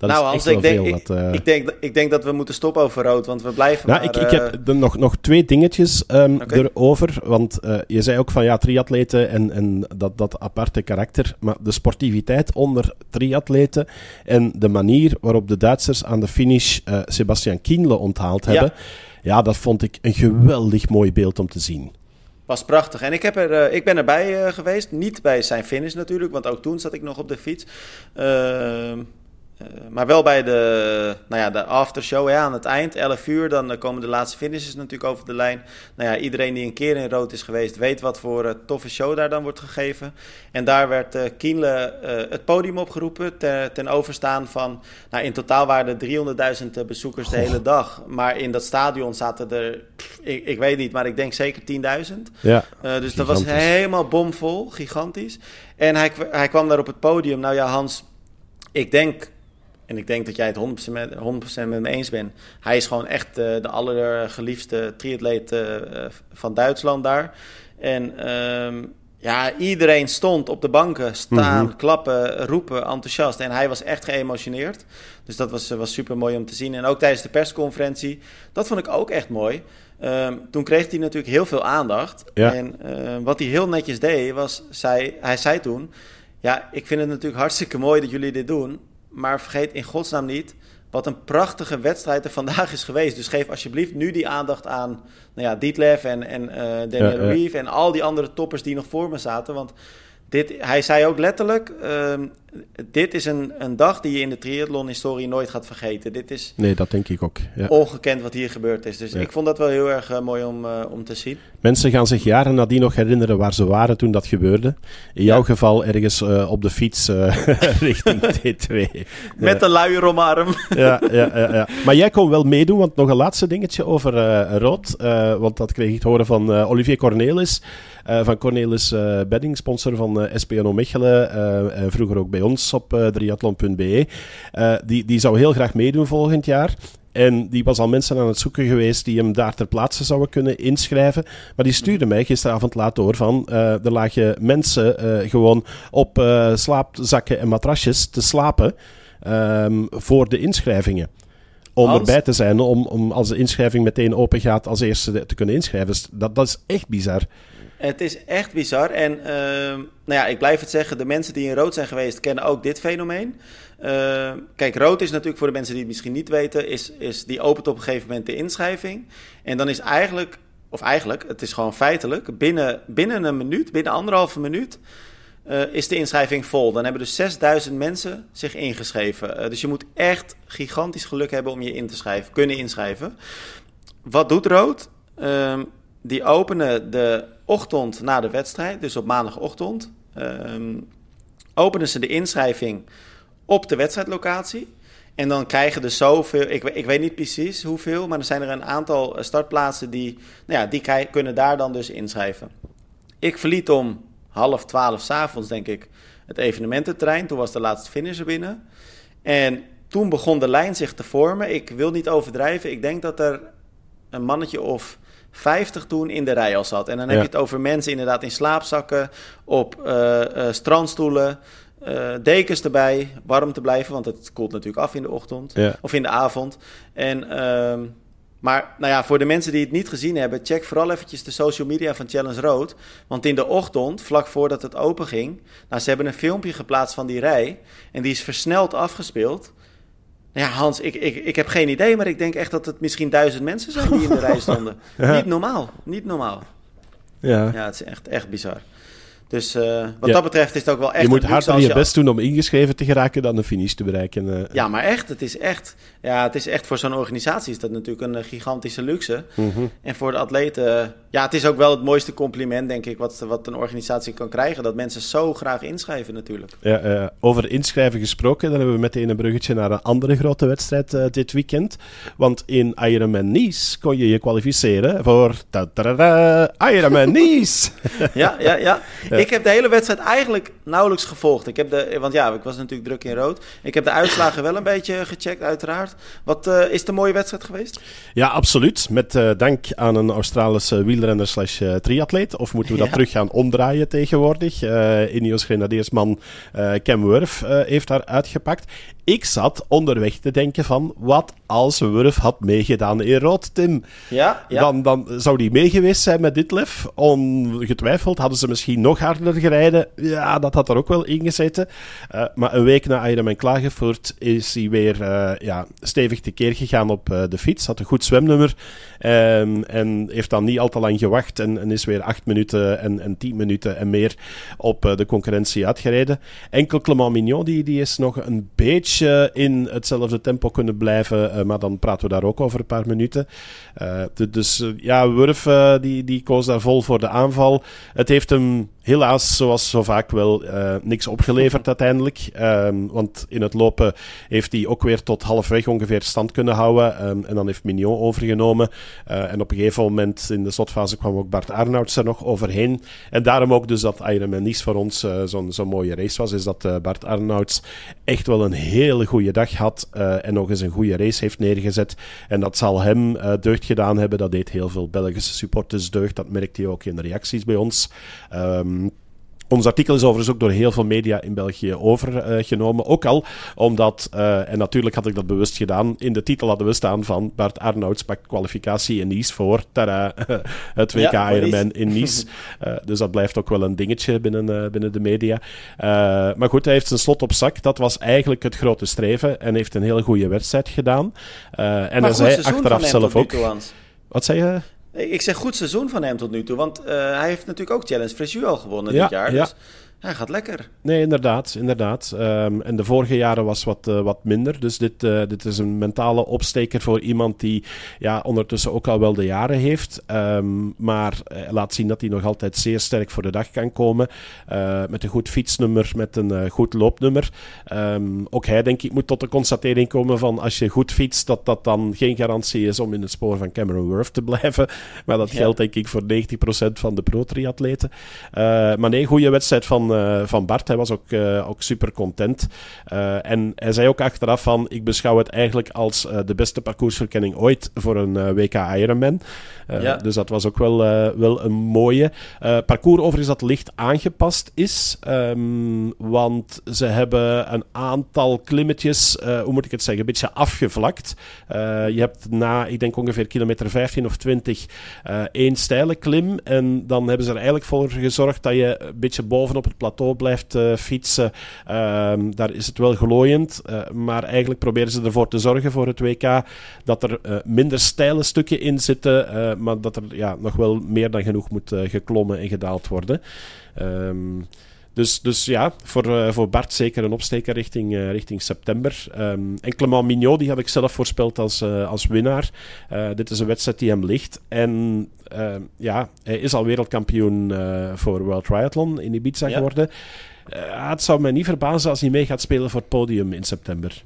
Dat nou, is Hans, ik denk, veel. Ik, uh... ik, denk, ik denk dat we moeten stoppen over rood, want we blijven nou, maar, ik, ik heb uh... nog, nog twee dingetjes um, okay. erover. Want uh, je zei ook van ja, triatleten en, en dat, dat aparte karakter. Maar de sportiviteit onder triatleten en de manier waarop de Duitsers aan de finish Sebastian Kienle onthaald hebben. Ja. ja, dat vond ik een geweldig mooi beeld om te zien was prachtig. En ik, heb er, uh, ik ben erbij uh, geweest. Niet bij zijn finish natuurlijk, want ook toen zat ik nog op de fiets. Uh, eh, maar wel bij de, nou ja, de aftershow ja, aan het eind, 11 uur, dan komen de laatste finishes natuurlijk over de lijn. Nou ja, iedereen die een keer in rood is geweest, weet wat voor uh, toffe show daar dan wordt gegeven. En daar werd uh, Kienle het podium opgeroepen ten, ten overstaan van, nou in totaal waren er 300.000 bezoekers de hele dag. Maar in dat stadion zaten er, ik, ik, weet niet, maar ik denk zeker 10.000. Ja, dus dat was helemaal bomvol, gigantisch. En hij, hij kwam daar op het podium. Nou ja, Hans, ik denk en ik denk dat jij het 100%, met, 100 met me eens bent. Hij is gewoon echt uh, de allergeliefste triatleet uh, van Duitsland daar. En um, ja, iedereen stond op de banken, staan, mm-hmm. klappen, roepen, enthousiast. En hij was echt geëmotioneerd. Dus dat was, was super mooi om te zien. En ook tijdens de persconferentie, dat vond ik ook echt mooi. Um, toen kreeg hij natuurlijk heel veel aandacht. Ja. En uh, wat hij heel netjes deed, was, zei, hij zei toen... Ja, ik vind het natuurlijk hartstikke mooi dat jullie dit doen. Maar vergeet in godsnaam niet wat een prachtige wedstrijd er vandaag is geweest. Dus geef alsjeblieft nu die aandacht aan nou ja, Dietlef en, en uh, Daniel ja, Reeve en al die andere toppers die nog voor me zaten. Want dit, hij zei ook letterlijk, uh, dit is een, een dag die je in de triathlon-historie nooit gaat vergeten. Dit is nee, dat denk ik ook. Ja. ongekend wat hier gebeurd is. Dus ik vond dat wel heel erg uh, mooi om, uh, om te zien. Mensen gaan zich jaren nadien nog herinneren waar ze waren toen dat gebeurde. In jouw geval ergens uh, op de fiets richting T2. Met een luier omarm. ja, ja, ja, ja, Maar jij kon wel meedoen, want nog een laatste dingetje over rood. want dat kreeg ik te horen van Olivier Cornelis. Van Cornelis Bedding, sponsor van uh, SPNO Mechelen. en vroeger ook bij ons op uh, triathlon.be. die, die zou heel graag meedoen volgend jaar. En die was al mensen aan het zoeken geweest die hem daar ter plaatse zouden kunnen inschrijven. Maar die stuurde mij gisteravond laat door van uh, er lagen mensen uh, gewoon op uh, slaapzakken en matrasjes te slapen um, voor de inschrijvingen. Om erbij te zijn, om, om als de inschrijving meteen open gaat als eerste te kunnen inschrijven. Dus dat, dat is echt bizar. Het is echt bizar. En uh, nou ja, ik blijf het zeggen, de mensen die in rood zijn geweest kennen ook dit fenomeen. Uh, kijk, rood is natuurlijk voor de mensen die het misschien niet weten, is, is die opent op een gegeven moment de inschrijving. En dan is eigenlijk, of eigenlijk, het is gewoon feitelijk, binnen, binnen een minuut, binnen anderhalve minuut, uh, is de inschrijving vol. Dan hebben dus 6000 mensen zich ingeschreven. Uh, dus je moet echt gigantisch geluk hebben om je in te schrijven, kunnen inschrijven. Wat doet rood? Ehm, die openen de ochtend na de wedstrijd, dus op maandagochtend, um, openen ze de inschrijving op de wedstrijdlocatie. En dan krijgen er zoveel, ik, ik weet niet precies hoeveel, maar er zijn er een aantal eh, startplaatsen die, nou ja, die kunnen daar dan dus inschrijven. Ik verliet om half twaalf s'avonds, denk ik, het evenemententerrein. Toen was de laatste finisher binnen. En toen begon de lijn zich te vormen. Ik wil niet overdrijven. Ik denk dat er een mannetje of 50 toen in de rij al zat. En dan heb je het over mensen inderdaad in slaapzakken, op uh, uh, strandstoelen, uh, dekens erbij, warm te blijven, want het koelt natuurlijk af in de ochtend ja. of in de avond. En, uh, maar nou ja, voor de mensen die het niet gezien hebben, check vooral eventjes de social media van Challenge Road. Want in de ochtend, vlak voordat het open ging, nou, ze hebben een filmpje geplaatst van die rij en die is versneld afgespeeld. Nou ja, Hans, ik, ik, ik heb geen idee, maar ik denk echt dat het misschien duizend mensen zijn die in de rij stonden. Niet normaal, niet normaal. Ja. ja, het is echt, echt bizar. Dus uh, wat dat betreft is het ook wel echt. Je moet harder je, je best doen om ingeschreven te geraken dan de finish te bereiken. Uh. Ja, maar echt, het is echt. Ja, het is echt voor zo'n organisatie is dat natuurlijk een gigantische luxe. Mm -hmm. En voor de atleten, ja, het is ook wel het mooiste compliment, denk ik, wat, wat een organisatie kan krijgen. Dat mensen zo graag inschrijven, natuurlijk. Ja, over inschrijven gesproken, dan hebben we meteen een bruggetje naar een andere grote wedstrijd dit weekend. Want in Ironman Nice kon je je kwalificeren voor Ironman Nice. ja, ja, ja. ik heb de hele wedstrijd eigenlijk nauwelijks gevolgd. Ik heb de, want ja, ik was natuurlijk druk in rood. Ik heb de uitslagen wel een beetje gecheckt, uiteraard. Wat is het een mooie wedstrijd geweest? Ja, absoluut. Met dank aan een Australische wielrenner slash triatleet. Of moeten we dat terug gaan omdraaien tegenwoordig? Uh, Ineos Grenadiersman Cam Wurf heeft daar uitgepakt. Ik zat onderweg te denken van, wat als Wurf had meegedaan in rood, Tim? Ja, ja. Dan, dan zou die meegeweest zijn met dit lef. Ongetwijfeld hadden ze misschien nog harder gereden. Ja, dat had er ook wel in gezeten. Uh, maar een week na Ironman klaargevoerd is hij weer uh, ja, stevig tekeer gegaan op uh, de fiets. Had een goed zwemnummer. Um, en heeft dan niet al te lang gewacht. En, is weer acht minuten en, en tien minuten en meer op de concurrentie uitgereden. Enkel Clement Mignon, die, die is nog een beetje in hetzelfde tempo kunnen blijven. Maar dan praten we daar ook over een paar minuten. Dus ja, Wurf die, die koos daar vol voor de aanval. Het heeft hem helaas, zoals zo vaak wel, niks opgeleverd uiteindelijk. Um, want in het lopen heeft hij ook weer tot halfweg ongeveer stand kunnen houden. Um, en dan heeft Mignon overgenomen. en op een gegeven moment in de slotfase kwam ook Bart Arnouds er nog overheen. En daarom ook dus dat Ironman Nice voor ons zo'n zo mooie race was. Is dat Bart Arnouds echt wel een hele goede dag had uh, en nog eens een goede race heeft neergezet. En dat zal hem uh, deugd gedaan hebben. Dat deed heel veel Belgische supporters deugd. Dat merkte je ook in de reacties bij ons. Um, ons artikel is overigens ook door heel veel media in België overgenomen. Ook al omdat, uh, en natuurlijk had ik dat bewust gedaan, in de titel hadden we staan van Bart Arnouds pakt kwalificatie in Nice voor tada, het WK ja, Ironman in Nice. uh, dus dat blijft ook wel een dingetje binnen, binnen de media. maar goed, hij heeft zijn slot op zak. Dat was eigenlijk het grote streven en heeft een hele goede wedstrijd gedaan. en hij zei achteraf zelf ook. Wat zei je? Ik zeg goed seizoen van hem tot nu toe. Want uh, hij heeft natuurlijk ook Challenge Frisue al gewonnen dit jaar. Dus hij gaat lekker. Nee, inderdaad. inderdaad. Um, en de vorige jaren was wat, uh, wat minder. Dus dit, uh, dit is een mentale opsteker voor iemand die ja, ondertussen ook al wel de jaren heeft. Um, maar uh, laat zien dat hij nog altijd zeer sterk voor de dag kan komen. met een goed fietsnummer, met een goed loopnummer. Um, ook hij, denk ik, moet tot de constatering komen van als je goed fietst, dat dat dan geen garantie is om in het spoor van Cameron Wurf te blijven. Maar dat ja. geldt, denk ik, voor 90% van de pro-triatleten. maar nee, goede wedstrijd van uh, van Bart. Hij was ook, uh, ook super content. Uh, en hij zei ook achteraf van, ik beschouw het eigenlijk als de beste parcoursverkenning ooit voor een WK Ironman. Ja. Dus dat was ook wel, wel een mooie. parcours overigens dat licht aangepast is. Um, want ze hebben een aantal klimmetjes, hoe moet ik het zeggen, een beetje afgevlakt. je hebt na, ik denk ongeveer kilometer 15 of 20, één steile klim. En dan hebben ze er eigenlijk voor gezorgd dat je een beetje bovenop het plateau blijft uh, fietsen, uh, daar is het wel glooiend. Uh, maar eigenlijk proberen ze ervoor te zorgen voor het WK dat er uh, minder steile stukken in zitten, maar dat er ja, nog wel meer dan genoeg moet geklommen en gedaald worden. Um, dus, dus ja, voor, voor Bart zeker een opsteker richting, richting september. Um, en Clement Mignot, die had ik zelf voorspeld als, als winnaar. dit is een wedstrijd die hem ligt. En ja, hij is al wereldkampioen voor World Triathlon in Ibiza ja. geworden. het zou mij niet verbazen als hij mee gaat spelen voor het podium in september.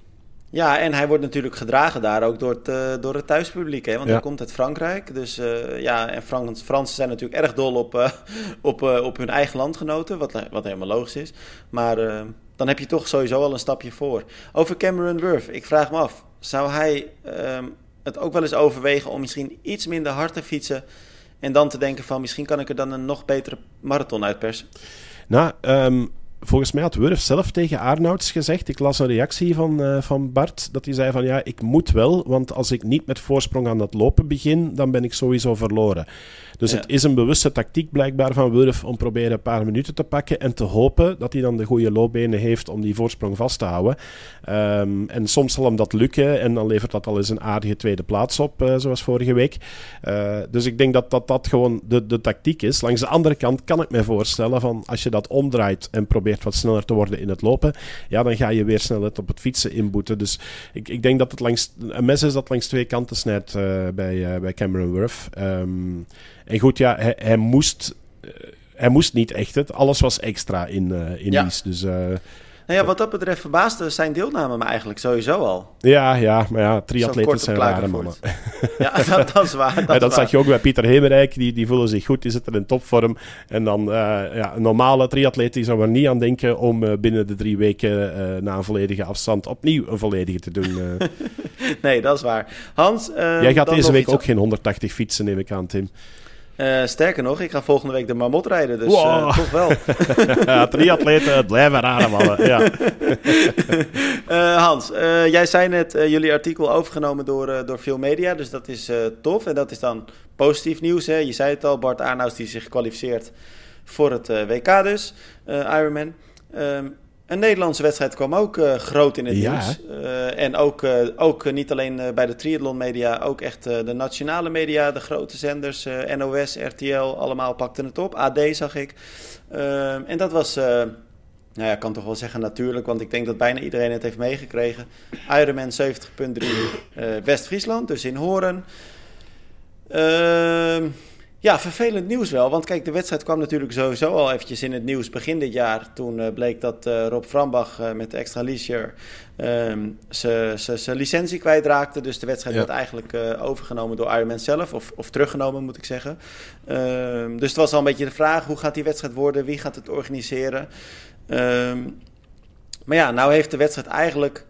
Ja, en hij wordt natuurlijk gedragen daar ook door het, uh, door het thuispubliek. Hè? Want ja. hij komt uit Frankrijk. Dus uh, ja, en Frans, Fransen zijn natuurlijk erg dol op, uh, op, op hun eigen landgenoten. Wat, wat helemaal logisch is. Maar dan heb je toch sowieso al een stapje voor. Over Cameron Wurf, ik vraag me af. Zou hij ehm, het ook wel eens overwegen om misschien iets minder hard te fietsen... en dan te denken van misschien kan ik er dan een nog betere marathon uitpersen? Nou, um volgens mij had Wurf zelf tegen Arnouds gezegd, ik las een reactie van, uh, van Bart, dat hij zei van ja, ik moet wel, want als ik niet met voorsprong aan het lopen begin, dan ben ik sowieso verloren. Dus het is een bewuste tactiek blijkbaar van Wurf om proberen een paar minuten te pakken en te hopen dat hij dan de goede loopbenen heeft om die voorsprong vast te houden. Um, en soms zal hem dat lukken en dan levert dat al eens een aardige tweede plaats op, uh, zoals vorige week. Uh, dus ik denk dat, dat dat gewoon de, de tactiek is. Langs de andere kant kan ik me voorstellen van als je dat omdraait en probeert wat sneller te worden in het lopen, ja, dan ga je weer snelheid op het fietsen inboeten. Dus ik, ik denk dat het langs, een mes is dat langs twee kanten snijdt uh, bij, bij Cameron Wurf. Um, en goed, ja, hij, hij moest, uh, hij moest niet echt het. Alles was extra in, uh, in ja. Nice. Dus uh, Nou ja, wat dat betreft verbaasde zijn deelname me eigenlijk sowieso al. Ja, ja, maar ja, triatleten zijn rare mannen. Ja, dat, dat, is waar. Dat, dat zag je ook bij Pieter Hemerijk, die, die voelen zich goed, die zitten in topvorm. En dan, uh, ja, een normale triatleet die zou er niet aan denken om uh, binnen de drie weken uh, na een volledige afstand opnieuw een volledige te doen. nee, dat is waar. Hans, Jij gaat deze week ook geen 180 fietsen, neem ik aan, Tim. Uh, sterker nog, ik ga volgende week de Marmot rijden, dus uh, toch wel. ja, triatleten, blijven ademhalen. Ja. uh, Hans, jij zei net jullie artikel overgenomen door, door veel media, dus dat is tof. En dat is dan positief nieuws. Hè? Je zei het al, Bart Arnous die zich kwalificeert voor het WK dus, Ironman. Um, een Nederlandse wedstrijd kwam ook uh, groot in het ja. nieuws. Uh, en ook, uh, ook niet alleen bij de triathlon media, ook echt de nationale media, de grote zenders, NOS, RTL, allemaal pakten het op. AD zag ik. en dat was, nou ja, ik kan toch wel zeggen natuurlijk, want ik denk dat bijna iedereen het heeft meegekregen. Ironman 70.3 West-Friesland, dus in Horen. Ehm ja, vervelend nieuws wel. Want kijk, de wedstrijd kwam natuurlijk sowieso al eventjes in het nieuws begin dit jaar. Toen uh, bleek dat uh, Rob Frambach uh, met extra leisure um, zijn licentie kwijtraakte. Dus de wedstrijd ja. werd eigenlijk overgenomen door Ironman zelf. Of, of teruggenomen, moet ik zeggen. Um, dus het was al een beetje de vraag, hoe gaat die wedstrijd worden? Wie gaat het organiseren? Um, maar ja, nou heeft de wedstrijd eigenlijk...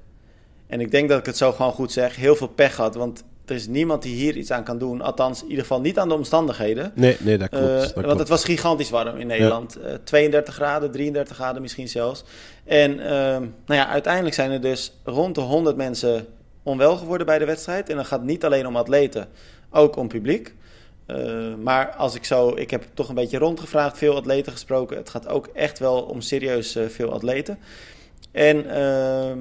En ik denk dat ik het zo gewoon goed zeg, heel veel pech gehad. Want er is niemand die hier iets aan kan doen. Althans, in ieder geval niet aan de omstandigheden. Nee, nee dat klopt. Uh, dat want klopt. het was gigantisch warm in Nederland. Ja. Uh, 32 graden, 33 graden misschien zelfs. En uh, nou ja, uiteindelijk zijn er dus rond de 100 mensen onwel geworden bij de wedstrijd. En dan gaat het niet alleen om atleten, ook om publiek. Uh, maar als ik zo, ik heb toch een beetje rondgevraagd, veel atleten gesproken. Het gaat ook echt wel om serieus veel atleten. En ehm,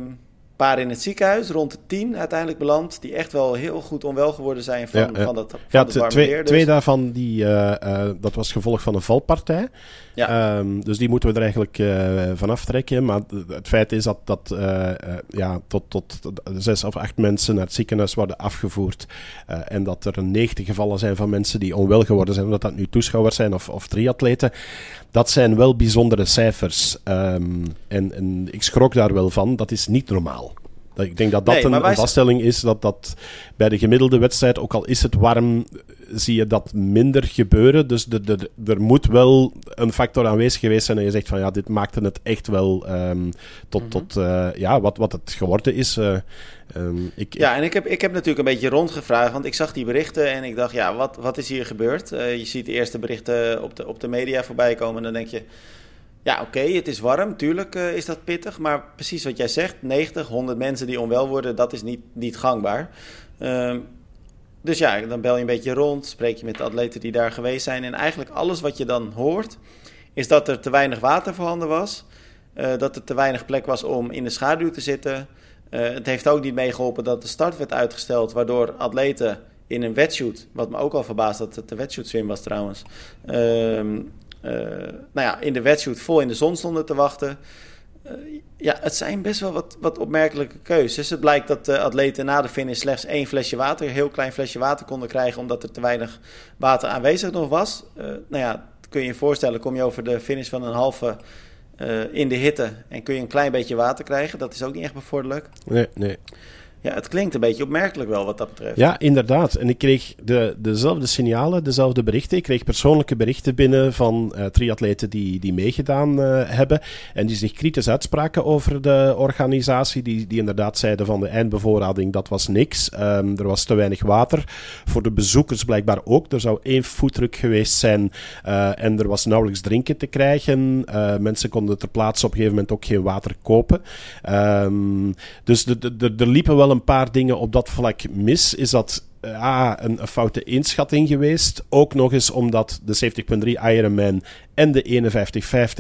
paar in het ziekenhuis, rond de tien uiteindelijk beland, die echt wel heel goed onwel geworden zijn van, ja, van dat van ja, het twee, weer, dus. twee daarvan, die, uh, uh, dat was gevolg van een valpartij. Ja. Um, dus die moeten we er eigenlijk uh, van aftrekken. Maar het feit is dat, dat ja, tot, tot zes of acht mensen naar het ziekenhuis worden afgevoerd. en dat er 90 gevallen zijn van mensen die onwel geworden zijn, omdat dat nu toeschouwers zijn of, of triatleten. Dat zijn wel bijzondere cijfers. En, en ik schrok daar wel van. Dat is niet normaal. Ik denk dat dat nee, een, een vaststelling is dat dat bij de gemiddelde wedstrijd, ook al is het warm, zie je dat minder gebeuren. Dus de, de, de, er moet wel een factor aanwezig geweest zijn en je zegt van ja, dit maakte het echt wel um, tot, mm -hmm. tot uh, ja, wat, wat het geworden is. Uh, um, ik, ja, en ik heb, ik heb natuurlijk een beetje rondgevraagd, want ik zag die berichten en ik dacht, ja, wat, wat is hier gebeurd? Uh, je ziet de eerste berichten op de, op de media voorbij komen en dan denk je... Ja, oké, het is warm, tuurlijk uh, is dat pittig. Maar precies wat jij zegt, 90, 100 mensen die onwel worden, dat is niet, niet gangbaar. Uh, dus ja, dan bel je een beetje rond, spreek je met de atleten die daar geweest zijn. En eigenlijk alles wat je dan hoort, is dat er te weinig water voorhanden was. Uh, dat er te weinig plek was om in de schaduw te zitten. Uh, het heeft ook niet meegeholpen dat de start werd uitgesteld, waardoor atleten in een wetshoot, wat me ook al verbaast dat het de wetshoot swim was trouwens, uh, nou ja, in de wetshoot vol in de zon stonden te wachten. Uh, ja, het zijn best wel wat, wat opmerkelijke keuzes. Het blijkt dat de atleten na de finish slechts één flesje water, een heel klein flesje water konden krijgen, omdat er te weinig water aanwezig nog was. Nou ja, kun je je voorstellen, kom je over de finish van een halve in de hitte en kun je een klein beetje water krijgen. Dat is ook niet echt bevorderlijk. Nee, nee. Ja, het klinkt een beetje opmerkelijk wel wat dat betreft. Ja, inderdaad. En ik kreeg de, dezelfde signalen, dezelfde berichten. Ik kreeg persoonlijke berichten binnen van uh, triatleten die, die meegedaan uh, hebben. En die zich kritisch uitspraken over de organisatie. Die, die inderdaad zeiden van de eindbevoorrading, dat was niks. Um, er was te weinig water. Voor de bezoekers blijkbaar ook. Er zou één voetdruk geweest zijn uh, en er was nauwelijks drinken te krijgen. mensen konden ter plaatse op een gegeven moment ook geen water kopen. Um, dus er liepen wel een paar dingen op dat vlak mis. Is dat ja, een, een foute inschatting geweest. Ook nog eens omdat de 70.3 Ironman en de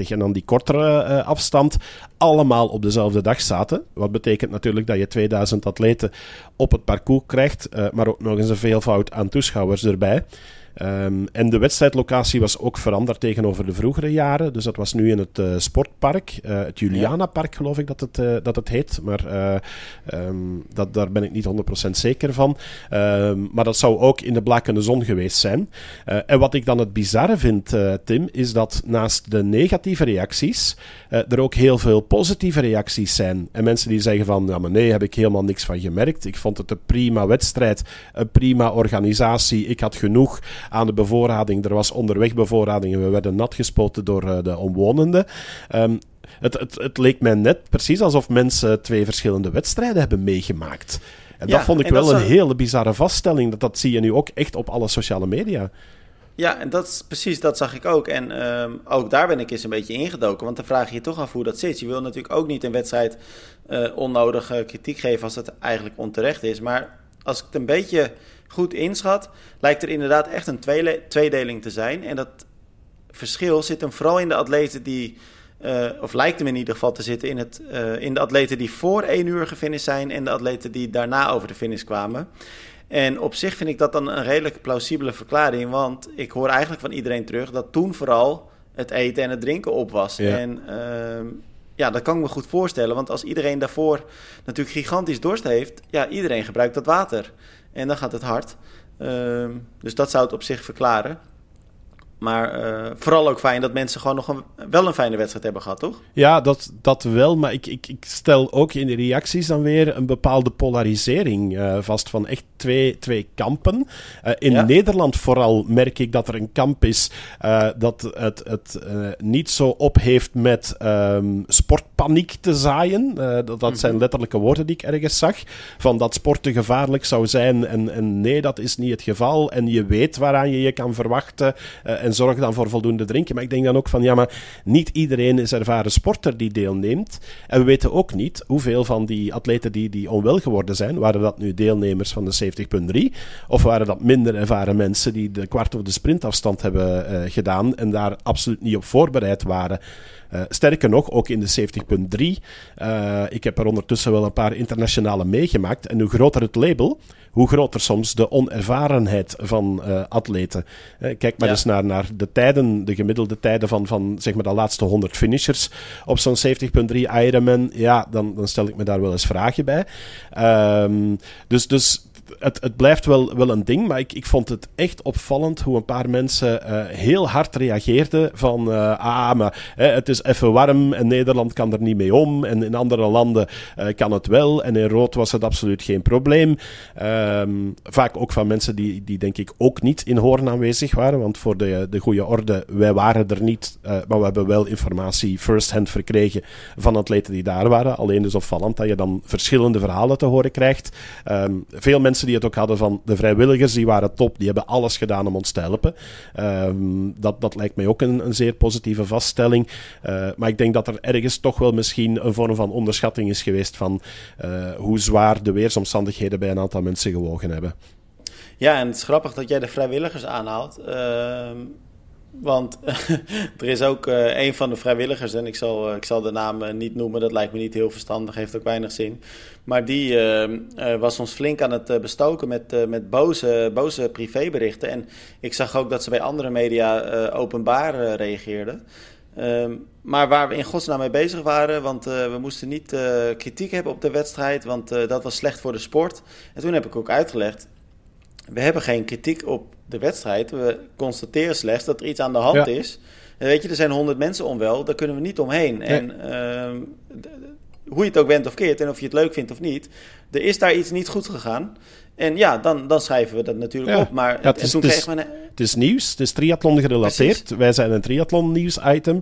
51.50 en dan die kortere uh, afstand allemaal op dezelfde dag zaten. Wat betekent natuurlijk dat je 2000 atleten op het parcours krijgt, uh, maar ook nog eens een veelvoud aan toeschouwers erbij. Ehm, en de wedstrijdlocatie was ook veranderd tegenover de vroegere jaren. Dus dat was nu in het sportpark, het Juliana-park geloof ik dat het, dat het heet. Maar ehm, dat, daar ben ik niet 100% zeker van. Ehm, maar dat zou ook in de blakende zon geweest zijn. en wat ik dan het bizarre vind, Tim, is dat naast de negatieve reacties er ook heel veel positieve reacties zijn. En mensen die zeggen van, ja maar nee, heb ik helemaal niks van gemerkt. Ik vond het een prima wedstrijd, een prima organisatie. Ik had genoeg aan de bevoorrading. Er was onderweg bevoorrading en we werden nat gespoten door uh, de omwonenden. Um, het, het, het, leek mij net precies alsof mensen twee verschillende wedstrijden hebben meegemaakt. En dat vond ik wel een hele bizarre vaststelling. Dat, dat zie je nu ook echt op alle sociale media. Ja, en dat is precies, dat zag ik ook. En ehm, ook daar ben ik eens een beetje ingedoken. Want dan vraag je je toch af hoe dat zit. Je wil natuurlijk ook niet een wedstrijd uh, onnodige kritiek geven als het eigenlijk onterecht is. Maar als ik het een beetje goed inschat, lijkt er inderdaad echt een tweedeling te zijn. En dat verschil zit hem vooral in de atleten die. Uh, of lijkt hem in ieder geval te zitten in, het, uh, in de atleten die voor één uur gefinished zijn en de atleten die daarna over de finish kwamen. En op zich vind ik dat dan een redelijk plausibele verklaring, want ik hoor eigenlijk van iedereen terug dat toen vooral het eten en het drinken op was. En uh, ja, dat kan ik me goed voorstellen, want als iedereen daarvoor natuurlijk gigantisch dorst heeft, ja, iedereen gebruikt dat water. En dan gaat het hard. Uh, dus dat zou het op zich verklaren. Maar uh, vooral ook fijn dat mensen gewoon nog een, wel een fijne wedstrijd hebben gehad, toch? Ja, dat, dat wel. Maar ik, ik, ik stel ook in de reacties dan weer een bepaalde polarisering uh, vast van echt twee, twee kampen. Uh, in ja? Nederland vooral merk ik dat er een kamp is dat het, het niet zo opheeft met um, sportpaniek te zaaien. dat dat zijn letterlijke woorden die ik ergens zag. Van dat sporten gevaarlijk zou zijn en, en nee, dat is niet het geval. En je weet waaraan je je kan verwachten en zorg dan voor voldoende drinken. Maar ik denk dan ook van, ja, maar niet iedereen is ervaren sporter die deelneemt. En we weten ook niet hoeveel van die atleten die, die onwel geworden zijn, waren dat nu deelnemers van de 70.3, of waren dat minder ervaren mensen die de kwart of de sprintafstand hebben uh, gedaan en daar absoluut niet op voorbereid waren. Uh, sterker nog, ook in de 70.3. Uh, ik heb er ondertussen wel een paar internationale meegemaakt. En hoe groter het label, hoe groter soms de onervarenheid van uh, atleten. kijk maar ja. eens naar, naar de tijden, de gemiddelde tijden van, van zeg maar de laatste 100 finishers op zo'n 70.3 Ironman. Ja, dan, dan stel ik me daar wel eens vragen bij. Um, dus, dus het, het blijft wel, wel een ding, maar ik, ik vond het echt opvallend hoe een paar mensen uh, heel hard reageerden van uh, ah, maar het is even warm en Nederland kan er niet mee om en in andere landen uh, kan het wel en in rood was het absoluut geen probleem. Um, vaak ook van mensen die, die denk ik ook niet in Hoorn aanwezig waren, want voor de, de goede orde, wij waren er niet, maar we hebben wel informatie first-hand verkregen van atleten die daar waren. Alleen dus opvallend dat je dan verschillende verhalen te horen krijgt. Um, veel mensen die het ook hadden van de vrijwilligers, die waren top, die hebben alles gedaan om ons te helpen. Um, dat, dat lijkt mij ook een, een zeer positieve vaststelling. Uh, maar ik denk dat er ergens toch wel misschien een vorm van onderschatting is geweest van uh, hoe zwaar de weersomstandigheden bij een aantal mensen gewogen hebben. Ja, en het is grappig dat jij de vrijwilligers aanhaalt. Uh, want er is ook uh, een van de vrijwilligers, en ik zal, uh, ik zal de naam uh, niet noemen, dat lijkt me niet heel verstandig, heeft ook weinig zin. Maar die was ons flink aan het bestoken met, met boze, boze privéberichten. En ik zag ook dat ze bij andere media openbaar reageerden. Um, maar waar we in godsnaam mee bezig waren, want we moesten niet kritiek hebben op de wedstrijd, want dat was slecht voor de sport. En toen heb ik ook uitgelegd, we hebben geen kritiek op de wedstrijd. We constateren slechts dat er iets aan de hand ja. is. En weet je, er zijn honderd mensen onwel, daar kunnen we niet omheen. Nee. En uh, hoe je het ook bent of keert en of je het leuk vindt of niet, er is daar iets niet goed gegaan. En ja, dan, dan schrijven we dat natuurlijk ja. op. Maar ja, het, is, toen het, is, een... het is nieuws, het is triathlon gerelateerd. Precies. Wij zijn een triathlon nieuws item,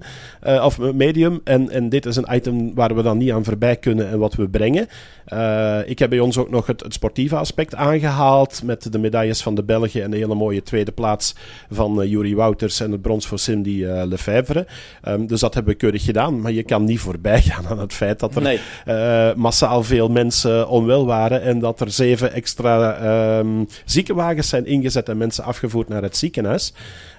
uh, of medium. En, en dit is een item waar we dan niet aan voorbij kunnen en wat we brengen. Uh, ik heb bij ons ook nog het, het, sportieve aspect aangehaald. Met de medailles van de Belgen en een hele mooie tweede plaats van uh, Wouters en het brons voor Cindy uh, Lefebvre. Um, dus dat hebben we keurig gedaan. Maar je kan niet voorbij gaan aan het feit dat er nee. massaal veel mensen onwel waren en dat er zeven extra um, ziekenwagens zijn ingezet en mensen afgevoerd naar het ziekenhuis.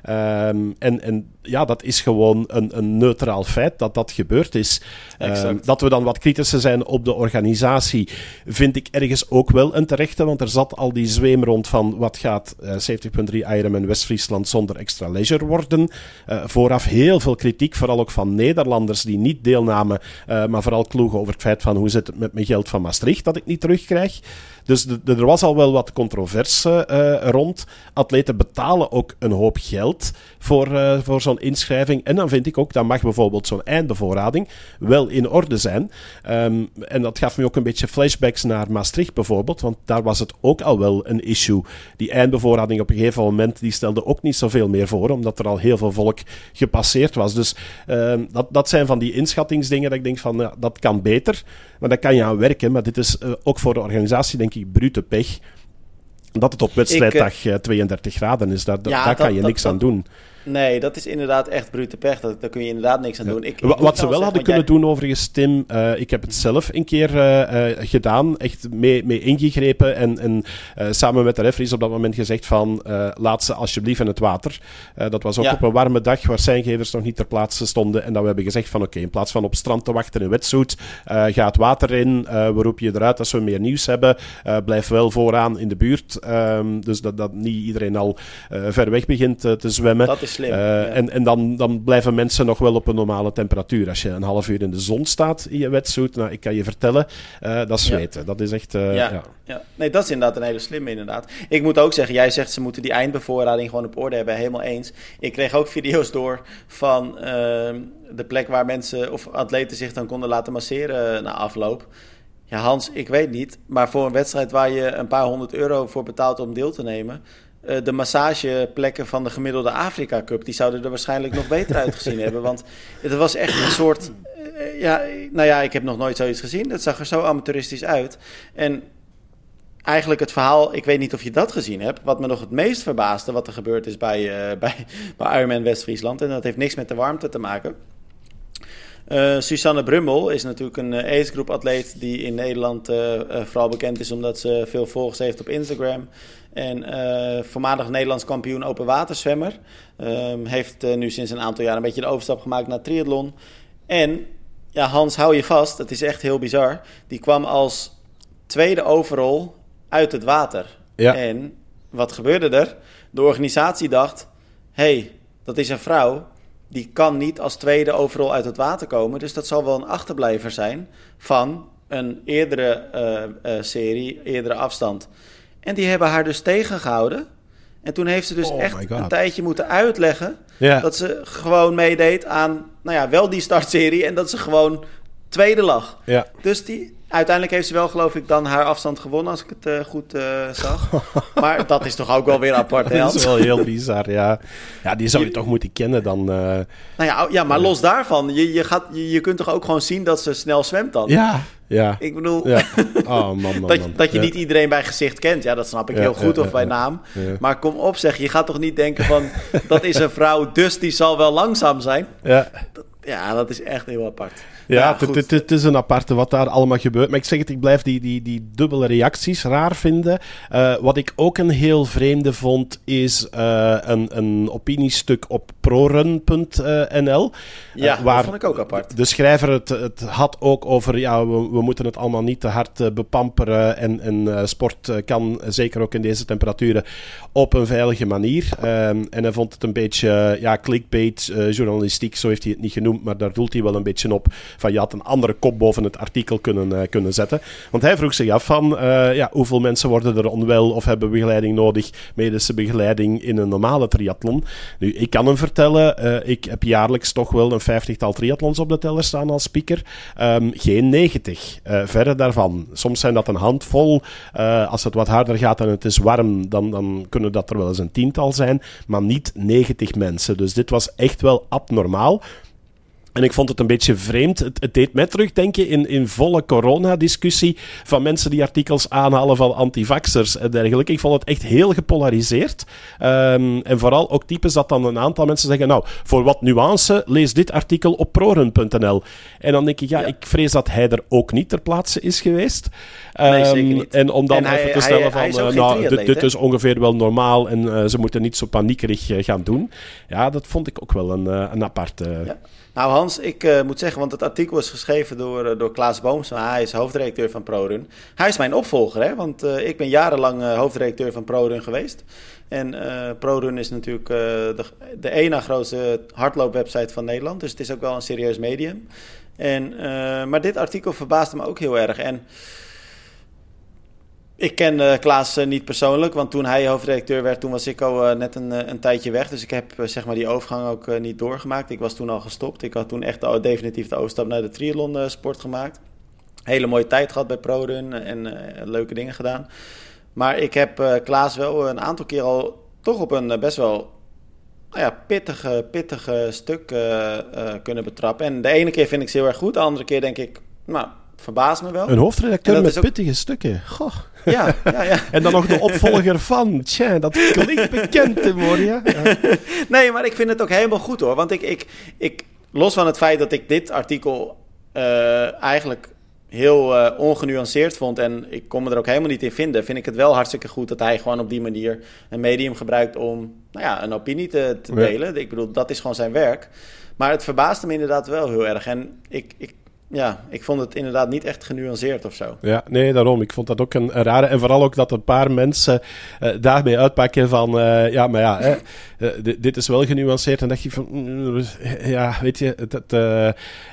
Um, en, en ja, dat is gewoon een, een neutraal feit dat dat gebeurd is. Um, dat we dan wat kritischer zijn op de organisatie, vind ik ergens ook wel een terechte, want er zat al die zweem rond van wat gaat uh, 70.3 Ironman West-Friesland zonder extra leisure worden. Uh, vooraf heel veel kritiek, vooral ook van Nederlanders die niet deelnamen, uh, maar vooral kloegen over het feit van hoe zit het met mijn geld van Maastricht dat ik niet terugkrijg. Dus er was al wel wat controverse uh, rond. Atleten betalen ook een hoop geld voor, uh, voor zo'n inschrijving. En dan vind ik ook, dat mag bijvoorbeeld zo'n eindbevoorrading wel in orde zijn. Um, en dat gaf me ook een beetje flashbacks naar Maastricht bijvoorbeeld, want daar was het ook al wel een issue. Die eindbevoorrading op een gegeven moment, die stelde ook niet zoveel meer voor, omdat er al heel veel volk gepasseerd was. Dus um, dat, dat zijn van die inschattingsdingen dat ik denk van, ja, dat kan beter. Maar daar kan je aan werken. Maar dit is uh, ook voor de organisatie, denk ik, brute pech. Dat het op wedstrijddag ik, 32 graden is. Daar, ja, daar dat, kan je niks dat, aan doen. Nee, dat is inderdaad echt brute pech. Dat, daar kun je inderdaad niks aan doen. Ik, ik Wat ze wel hadden kunnen doen overigens, Tim, uh, ik heb het zelf een keer uh, uh, gedaan, echt mee, mee ingegrepen en, en samen met de referees op dat moment gezegd van laat ze alsjeblieft in het water. dat was ook ja. op een warme dag waar zijngevers nog niet ter plaatse stonden en dat we hebben gezegd van oké, okay, in plaats van op strand te wachten in wetsuit, ga het water in, we roepen je eruit als we meer nieuws hebben, blijf wel vooraan in de buurt, um, dus dat, dat niet iedereen al ver weg begint te zwemmen. Dat is slim. Uh, ja. En, en dan, dan blijven mensen nog wel op een normale temperatuur. Als je een half uur in de zon staat in je wetsuit, nou, ik kan je vertellen, uh, dat is zweten. Ja. Dat is echt... Uh, ja. ja. Nee, dat is inderdaad een hele slimme inderdaad. Ik moet ook zeggen, jij zegt ze moeten die eindbevoorrading gewoon op orde hebben. Helemaal eens. Ik kreeg ook video's door van ehm, de plek waar mensen of atleten zich dan konden laten masseren na afloop. Ja, Hans, ik weet niet. Maar voor een wedstrijd waar je een paar honderd euro voor betaalt om deel te nemen uh, de massageplekken van de gemiddelde Afrika Cup, die zouden er waarschijnlijk nog beter uitgezien hebben. Want het was echt een soort. Uh, ja, nou ja, ik heb nog nooit zoiets gezien. Het zag er zo amateuristisch uit. En eigenlijk het verhaal, ik weet niet of je dat gezien hebt. Wat me nog het meest verbaasde, wat er gebeurd is bij, uh, bij, bij Ironman West-Friesland. En dat heeft niks met de warmte te maken. Susanne Brummel is natuurlijk een uh, atleet die in Nederland vooral bekend is omdat ze veel volgers heeft op Instagram. En voormalig Nederlands kampioen open waterzwemmer. Um, heeft nu sinds een aantal jaar een beetje de overstap gemaakt naar triathlon. En ja, Hans, hou je vast, het is echt heel bizar. Die kwam als tweede overall uit het water. Ja. En wat gebeurde er? De organisatie dacht: hey, dat is een vrouw die kan niet als tweede overal uit het water komen. Dus dat zal wel een achterblijver zijn van een eerdere uh, uh, serie, eerdere afstand. En die hebben haar dus tegengehouden. En toen heeft ze dus oh echt een tijdje moeten uitleggen dat ze gewoon meedeed aan, nou ja, wel die startserie en dat ze gewoon tweede lag. Ja. Dus die, uiteindelijk heeft ze wel, geloof ik, dan haar afstand gewonnen, als ik het uh, goed uh, zag. maar dat is toch ook wel weer apart, hè? Dat is wel heel bizar, ja. Ja, die zou je, je toch moeten kennen dan. Uh, nou ja, ja maar los daarvan, je, je, gaat, je, je kunt toch ook gewoon zien dat ze snel zwemt dan? Ja, ja. Ik bedoel, ja. oh, man, man, dat, man. dat je ja. niet iedereen bij gezicht kent. Ja, dat snap ik Ja, heel goed, of bij naam. Maar kom op zeg, je gaat toch niet denken van... dat is een vrouw, dus die zal wel langzaam zijn? Ja. Ja, dat is echt heel apart. Ja, het- is een aparte wat daar allemaal gebeurt. Maar ik zeg het, ik blijf die, die, die dubbele reacties raar vinden. Eh, wat ik ook een heel vreemde vond, is eh, een, een opiniestuk op prorun.nl. Ja, eh, waar dat vond ik ook apart. de schrijver het, het had ook over, ja, we, we moeten het allemaal niet te hard bepamperen. En, en sport kan, zeker ook in deze temperaturen, op een veilige manier. Ehm, en hij vond het een beetje, ja, clickbait, journalistiek, zo heeft hij het niet genoemd. Maar daar doelt hij wel een beetje op. Van je had een andere kop boven het artikel kunnen, eh, kunnen zetten. Want hij vroeg zich af van, eh, ja, hoeveel mensen worden er onwel of hebben begeleiding nodig, medische begeleiding in een normale triathlon. Nu, ik kan hem vertellen, eh, ik heb jaarlijks toch wel een vijftigtal triathlons op de teller staan als speaker. Ehm, geen 90, eh, verre daarvan. Soms zijn dat een handvol. Als het wat harder gaat en het is warm, dan, dan kunnen dat er wel eens een tiental zijn, maar niet 90 mensen. Dus dit was echt wel abnormaal. En ik vond het een beetje vreemd. Het, het deed mij terugdenken in, in volle coronadiscussie van mensen die artikels aanhalen van antivaxers en dergelijke. Ik vond het echt heel gepolariseerd. Um, en vooral ook types dat dan een aantal mensen zeggen, nou, voor wat nuance, lees dit artikel op proren.nl. En dan denk ik, ja, ik vrees dat hij er ook niet ter plaatse is geweest. Um, nee, zeker ehm, niet. En om dan even te stellen hij, van, uh, nou, dit, dit, is ongeveer wel normaal en uh, ze moeten niet zo paniekerig uh, gaan doen. Ja, dat vond ik ook wel een, een aparte... Ja. Nou Hans, ik uh, moet zeggen, want het artikel is geschreven door, uh, door Klaas Boomsma. Hij is hoofdredacteur van ProRun. Hij is mijn opvolger, hè, want uh, ik ben jarenlang hoofdredacteur van ProRun geweest. En ProRun is natuurlijk de, de na grootste hardloopwebsite van Nederland. Dus het is ook wel een serieus medium. En, maar dit artikel verbaasde me ook heel erg. En ik ken uh, Klaas uh, niet persoonlijk, want toen hij hoofdredacteur werd, toen was ik al uh, net een, een tijdje weg. Dus ik heb zeg maar die overgang ook niet doorgemaakt. Ik was toen al gestopt. Ik had toen echt de, definitief de overstap naar de triathlon sport gemaakt. Hele mooie tijd gehad bij ProRun en leuke dingen gedaan. Maar ik heb Klaas wel een aantal keer al toch op een best wel nou ja, pittige, pittige stuk kunnen betrappen. En de ene keer vind ik ze heel erg goed, de andere keer denk ik, nou, verbaast me wel. Een hoofdredacteur met pittige stukken. Goh. Ja, ja, ja. en dan nog de opvolger van. Tja, dat klinkt bekend, Moria. Ja. nee, maar ik vind het ook helemaal goed hoor. Want ik, ik, ik los van het feit dat ik dit artikel uh, eigenlijk heel uh, ongenuanceerd vond en ik kon me er ook helemaal niet in vinden, vind ik het wel hartstikke goed dat hij gewoon op die manier een medium gebruikt om nou ja, een opinie te, te delen. Ja. Ik bedoel, dat is gewoon zijn werk. Maar het verbaasde me inderdaad wel heel erg. En ik, ik ja, ik vond het inderdaad niet echt genuanceerd of zo. Ja, nee, daarom. Ik vond dat ook een, rare. En vooral ook dat een paar mensen uh, daarmee uitpakken van. Uh, ja, maar ja, uh, dit is wel genuanceerd. En dacht je van. Mm, ja, weet je. Het,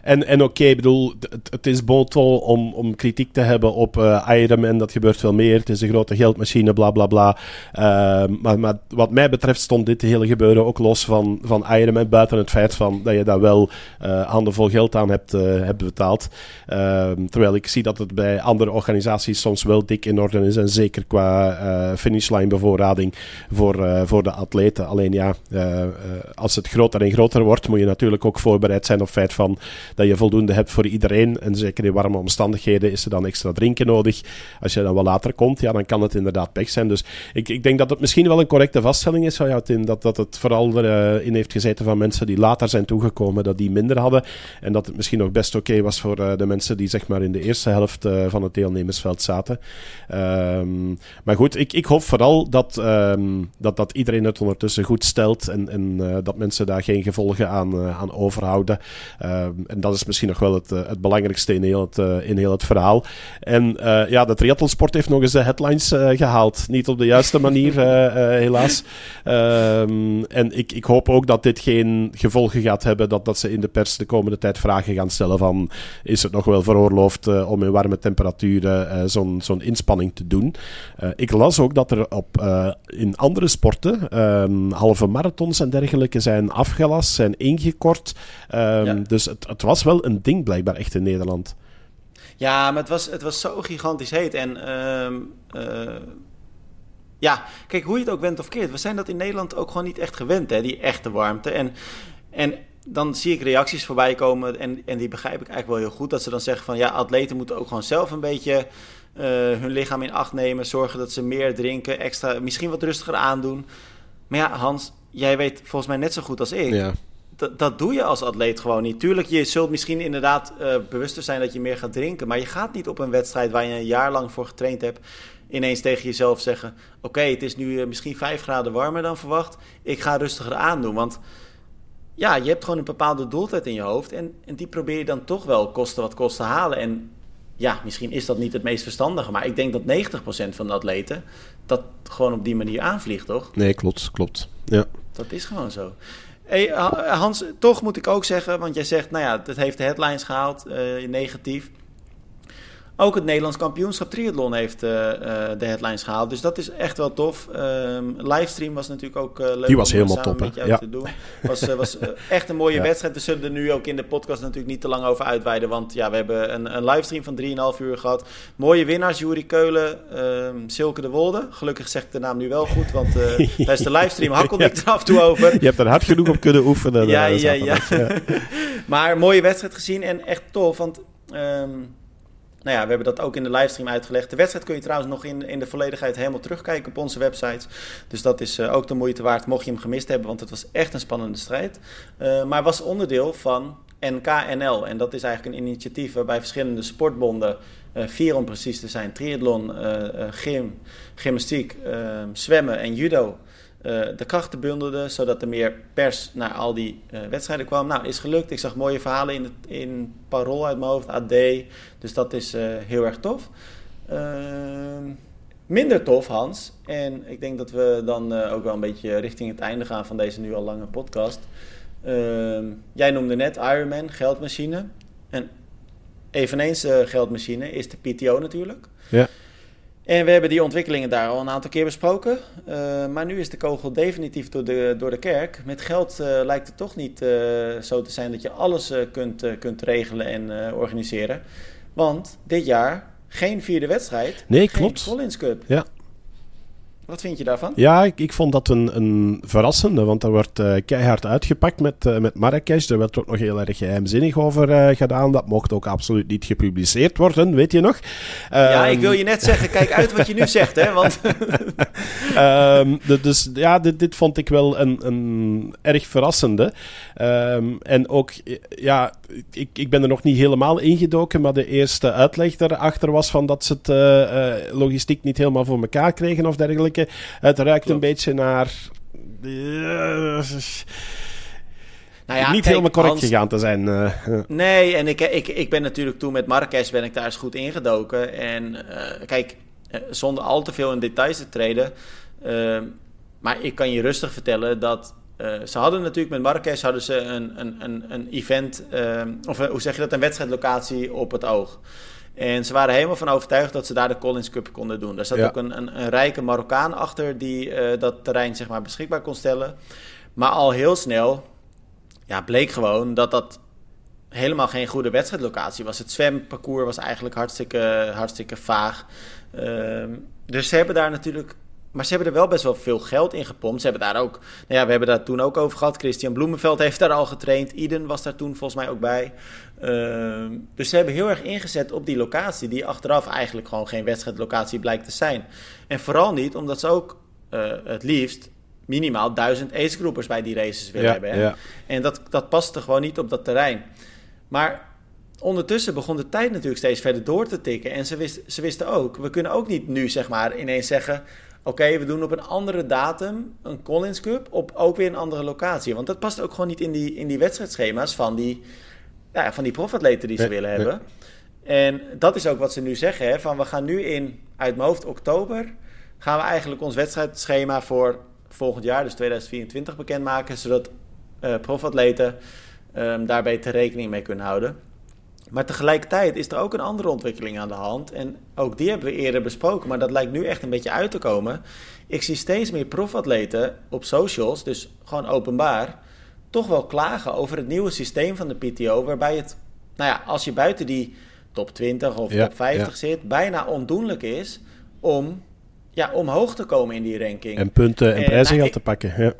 en en oké, ik bedoel, het, is boto om, om kritiek te hebben op Iron en dat gebeurt veel meer. Het is een grote geldmachine, bla bla bla. Ehm, maar, maar wat mij betreft stond dit hele gebeuren ook los van, van Iron Buiten het feit van dat je daar wel handenvol geld aan hebt, hebt betaald. Ehm, terwijl ik zie dat het bij andere organisaties soms wel dik in orde is. En zeker qua uh, finishline bevoorrading voor, uh, voor de atleten. Alleen ja, uh, als het groter en groter wordt, moet je natuurlijk ook voorbereid zijn op het feit van dat je voldoende hebt voor iedereen. En zeker in warme omstandigheden is er dan extra drinken nodig. Als je dan wel later komt, ja, dan kan het inderdaad pech zijn. Dus ik, ik denk dat het misschien wel een correcte vaststelling is, dat, dat het vooral erin heeft gezeten van mensen die later zijn toegekomen, dat die minder hadden. En dat het misschien nog best oké was voor de mensen die zeg maar in de eerste helft van het deelnemersveld zaten. Um, maar goed, ik, ik hoop vooral dat, um, dat, dat iedereen het ondertussen goed stelt en, en uh, dat mensen daar geen gevolgen aan, aan overhouden. Um, en dat is misschien nog wel het, het belangrijkste in heel het, in heel het verhaal. En ja, de triathlonsport heeft nog eens de headlines gehaald. Niet op de juiste manier, helaas. en ik, ik hoop ook dat dit geen gevolgen gaat hebben, dat, dat ze in de pers de komende tijd vragen gaan stellen van is het nog wel veroorloofd uh, om in warme temperaturen uh, zo'n zo'n inspanning te doen. Uh, ik las ook dat er op, in andere sporten um, halve marathons en dergelijke zijn afgelast, zijn ingekort. Um, ja. Dus het, het was wel een ding blijkbaar echt in Nederland. Ja, maar het was, het was zo gigantisch heet. En uh, ja, kijk, hoe je het ook bent of keert. We zijn dat in Nederland ook gewoon niet echt gewend, hè, die echte warmte. En, en dan zie ik reacties voorbij komen en, en die begrijp ik eigenlijk wel heel goed. Dat ze dan zeggen van ja, atleten moeten ook gewoon zelf een beetje uh, hun lichaam in acht nemen. Zorgen dat ze meer drinken, extra, misschien wat rustiger aandoen. Maar ja, Hans, jij weet volgens mij net zo goed als ik. Ja. Dat, dat doe je als atleet gewoon niet. Tuurlijk, je zult misschien inderdaad uh, bewuster zijn dat je meer gaat drinken. Maar je gaat niet op een wedstrijd waar je een jaar lang voor getraind hebt. ineens tegen jezelf zeggen: Oké, okay, het is nu uh, misschien 5 graden warmer dan verwacht. Ik ga rustiger aandoen. Want ja, je hebt gewoon een bepaalde doeltijd in je hoofd. En, en die probeer je dan toch wel kosten wat kosten halen. En ja, misschien is dat niet het meest verstandige. Maar ik denk dat 90% van de atleten dat gewoon op die manier aanvliegt, toch? Nee, klopt, klopt. Ja. Dat is gewoon zo. Hey, Hans, toch moet ik ook zeggen, want jij zegt, nou ja, het heeft de headlines gehaald, uh, negatief. Ook het Nederlands kampioenschap triathlon heeft uh, de headlines gehaald. Dus dat is echt wel tof. Um, livestream was natuurlijk ook uh, leuk. Die was helemaal top, met jou ja. te doen. Was, was echt een mooie wedstrijd. We zullen er nu ook in de podcast natuurlijk niet te lang over uitweiden. Want ja, we hebben een, een livestream van 3,5 uur gehad. Mooie winnaars, Jury Keulen, um, Silke de Wolde. Gelukkig zeg ik de naam nu wel goed, want tijdens de livestream hakkelde ik er af en toe over. Je hebt er hard genoeg op kunnen oefenen. ja, ja, ja. maar mooie wedstrijd gezien en echt tof, want... Um, nou ja, we hebben dat ook in de livestream uitgelegd. De wedstrijd kun je trouwens nog in, in de volledigheid helemaal terugkijken op onze website. Dus dat is uh, ook de moeite waard, mocht je hem gemist hebben, want het was echt een spannende strijd. Uh, maar was onderdeel van NKNL. En dat is eigenlijk een initiatief waarbij verschillende sportbonden, uh, vier om precies te zijn, triathlon, gym, gymnastiek, zwemmen en judo, de krachten bundelde, zodat er meer pers naar al die uh, wedstrijden kwam. Nou, is gelukt. Ik zag mooie verhalen in, het, in Parool uit mijn hoofd, AD. Dus dat is uh, heel erg tof. Ehm, minder tof, Hans. En ik denk dat we dan ook wel een beetje richting het einde gaan van deze nu al lange podcast. Ehm, jij noemde net Ironman, geldmachine. En eveneens geldmachine is de PTO natuurlijk. Ja. En we hebben die ontwikkelingen daar al een aantal keer besproken. Uh, maar nu is de kogel definitief door de, door de kerk. Met geld uh, lijkt het toch niet uh, zo te zijn dat je alles kunt, kunt regelen en organiseren. Want dit jaar geen vierde wedstrijd. Nee, geen klopt. Collins Cup. Ja, wat vind je daarvan? Ja, ik, ik vond dat een, een verrassende, want dat wordt uh, keihard uitgepakt met, uh, met Marrakesh. Er werd ook nog heel erg geheimzinnig over uh, gedaan. Dat mocht ook absoluut niet gepubliceerd worden, weet je nog? ja, ik wil je net zeggen, kijk uit wat je nu zegt, hè? Want... um, dus ja, dit, dit vond ik wel een, een erg verrassende. Um, en ook, ja, ik, ik ben er nog niet helemaal ingedoken, maar de eerste uitleg daarachter was van dat ze het logistiek niet helemaal voor elkaar kregen of dergelijke. Het ruikt een beetje naar. Uh, nou ja, niet kijk, helemaal correct Hans, gegaan te zijn. Uh, nee, en ik, ik, ik ben natuurlijk toen met Marrakesh ben ik daar eens goed ingedoken. En uh, kijk, zonder al te veel in details te treden. maar ik kan je rustig vertellen dat ze hadden natuurlijk met Marrakesh hadden ze een, een, een, een event, of hoe zeg je dat, een wedstrijdlocatie op het oog. En ze waren helemaal van overtuigd dat ze daar de Collins Cup konden doen. Daar zat ook een, een, een, rijke Marokkaan achter die uh, dat terrein zeg maar, beschikbaar kon stellen. Maar al heel snel ja, bleek gewoon dat dat helemaal geen goede wedstrijdlocatie was. Het zwemparcours was eigenlijk hartstikke, hartstikke vaag. Uh, dus ze hebben daar natuurlijk maar ze hebben er wel best wel veel geld in gepompt. Ze hebben daar ook, nou ja, we hebben daar toen ook over gehad. Christian Bloemenveld heeft daar al getraind. Iden was daar toen volgens mij ook bij. Uh, dus ze hebben heel erg ingezet op die locatie, die achteraf eigenlijk gewoon geen wedstrijdlocatie blijkt te zijn. En vooral niet omdat ze ook uh, het liefst minimaal duizend acegroepers bij die races willen ja, hebben. Ja. En dat, dat paste gewoon niet op dat terrein. Maar ondertussen begon de tijd natuurlijk steeds verder door te tikken. En ze, wist, ze wisten ook, we kunnen ook niet nu zeg maar ineens zeggen Oké, we doen op een andere datum een Collins Cup op ook weer een andere locatie. Want dat past ook gewoon niet in die, in die wedstrijdschema's van die, ja, van die profatleten die ze willen hebben. En dat is ook wat ze nu zeggen. Hè, van we gaan nu in, uit mijn hoofd, oktober... gaan we eigenlijk ons wedstrijdschema voor volgend jaar, dus 2024, bekendmaken... zodat uh, profatleten um, daar beter rekening mee kunnen houden. Maar tegelijkertijd is er ook een andere ontwikkeling aan de hand. En ook die hebben we eerder besproken, maar dat lijkt nu echt een beetje uit te komen. Ik zie steeds meer profatleten op socials, dus gewoon openbaar, toch wel klagen over het nieuwe systeem van de PTO. Waarbij het, nou ja, als je buiten die top 20 of ja, top 50 ja. zit, bijna ondoenlijk is om ja, omhoog te komen in die ranking. En punten en, En, prijzengeld nou, te pakken. Ja.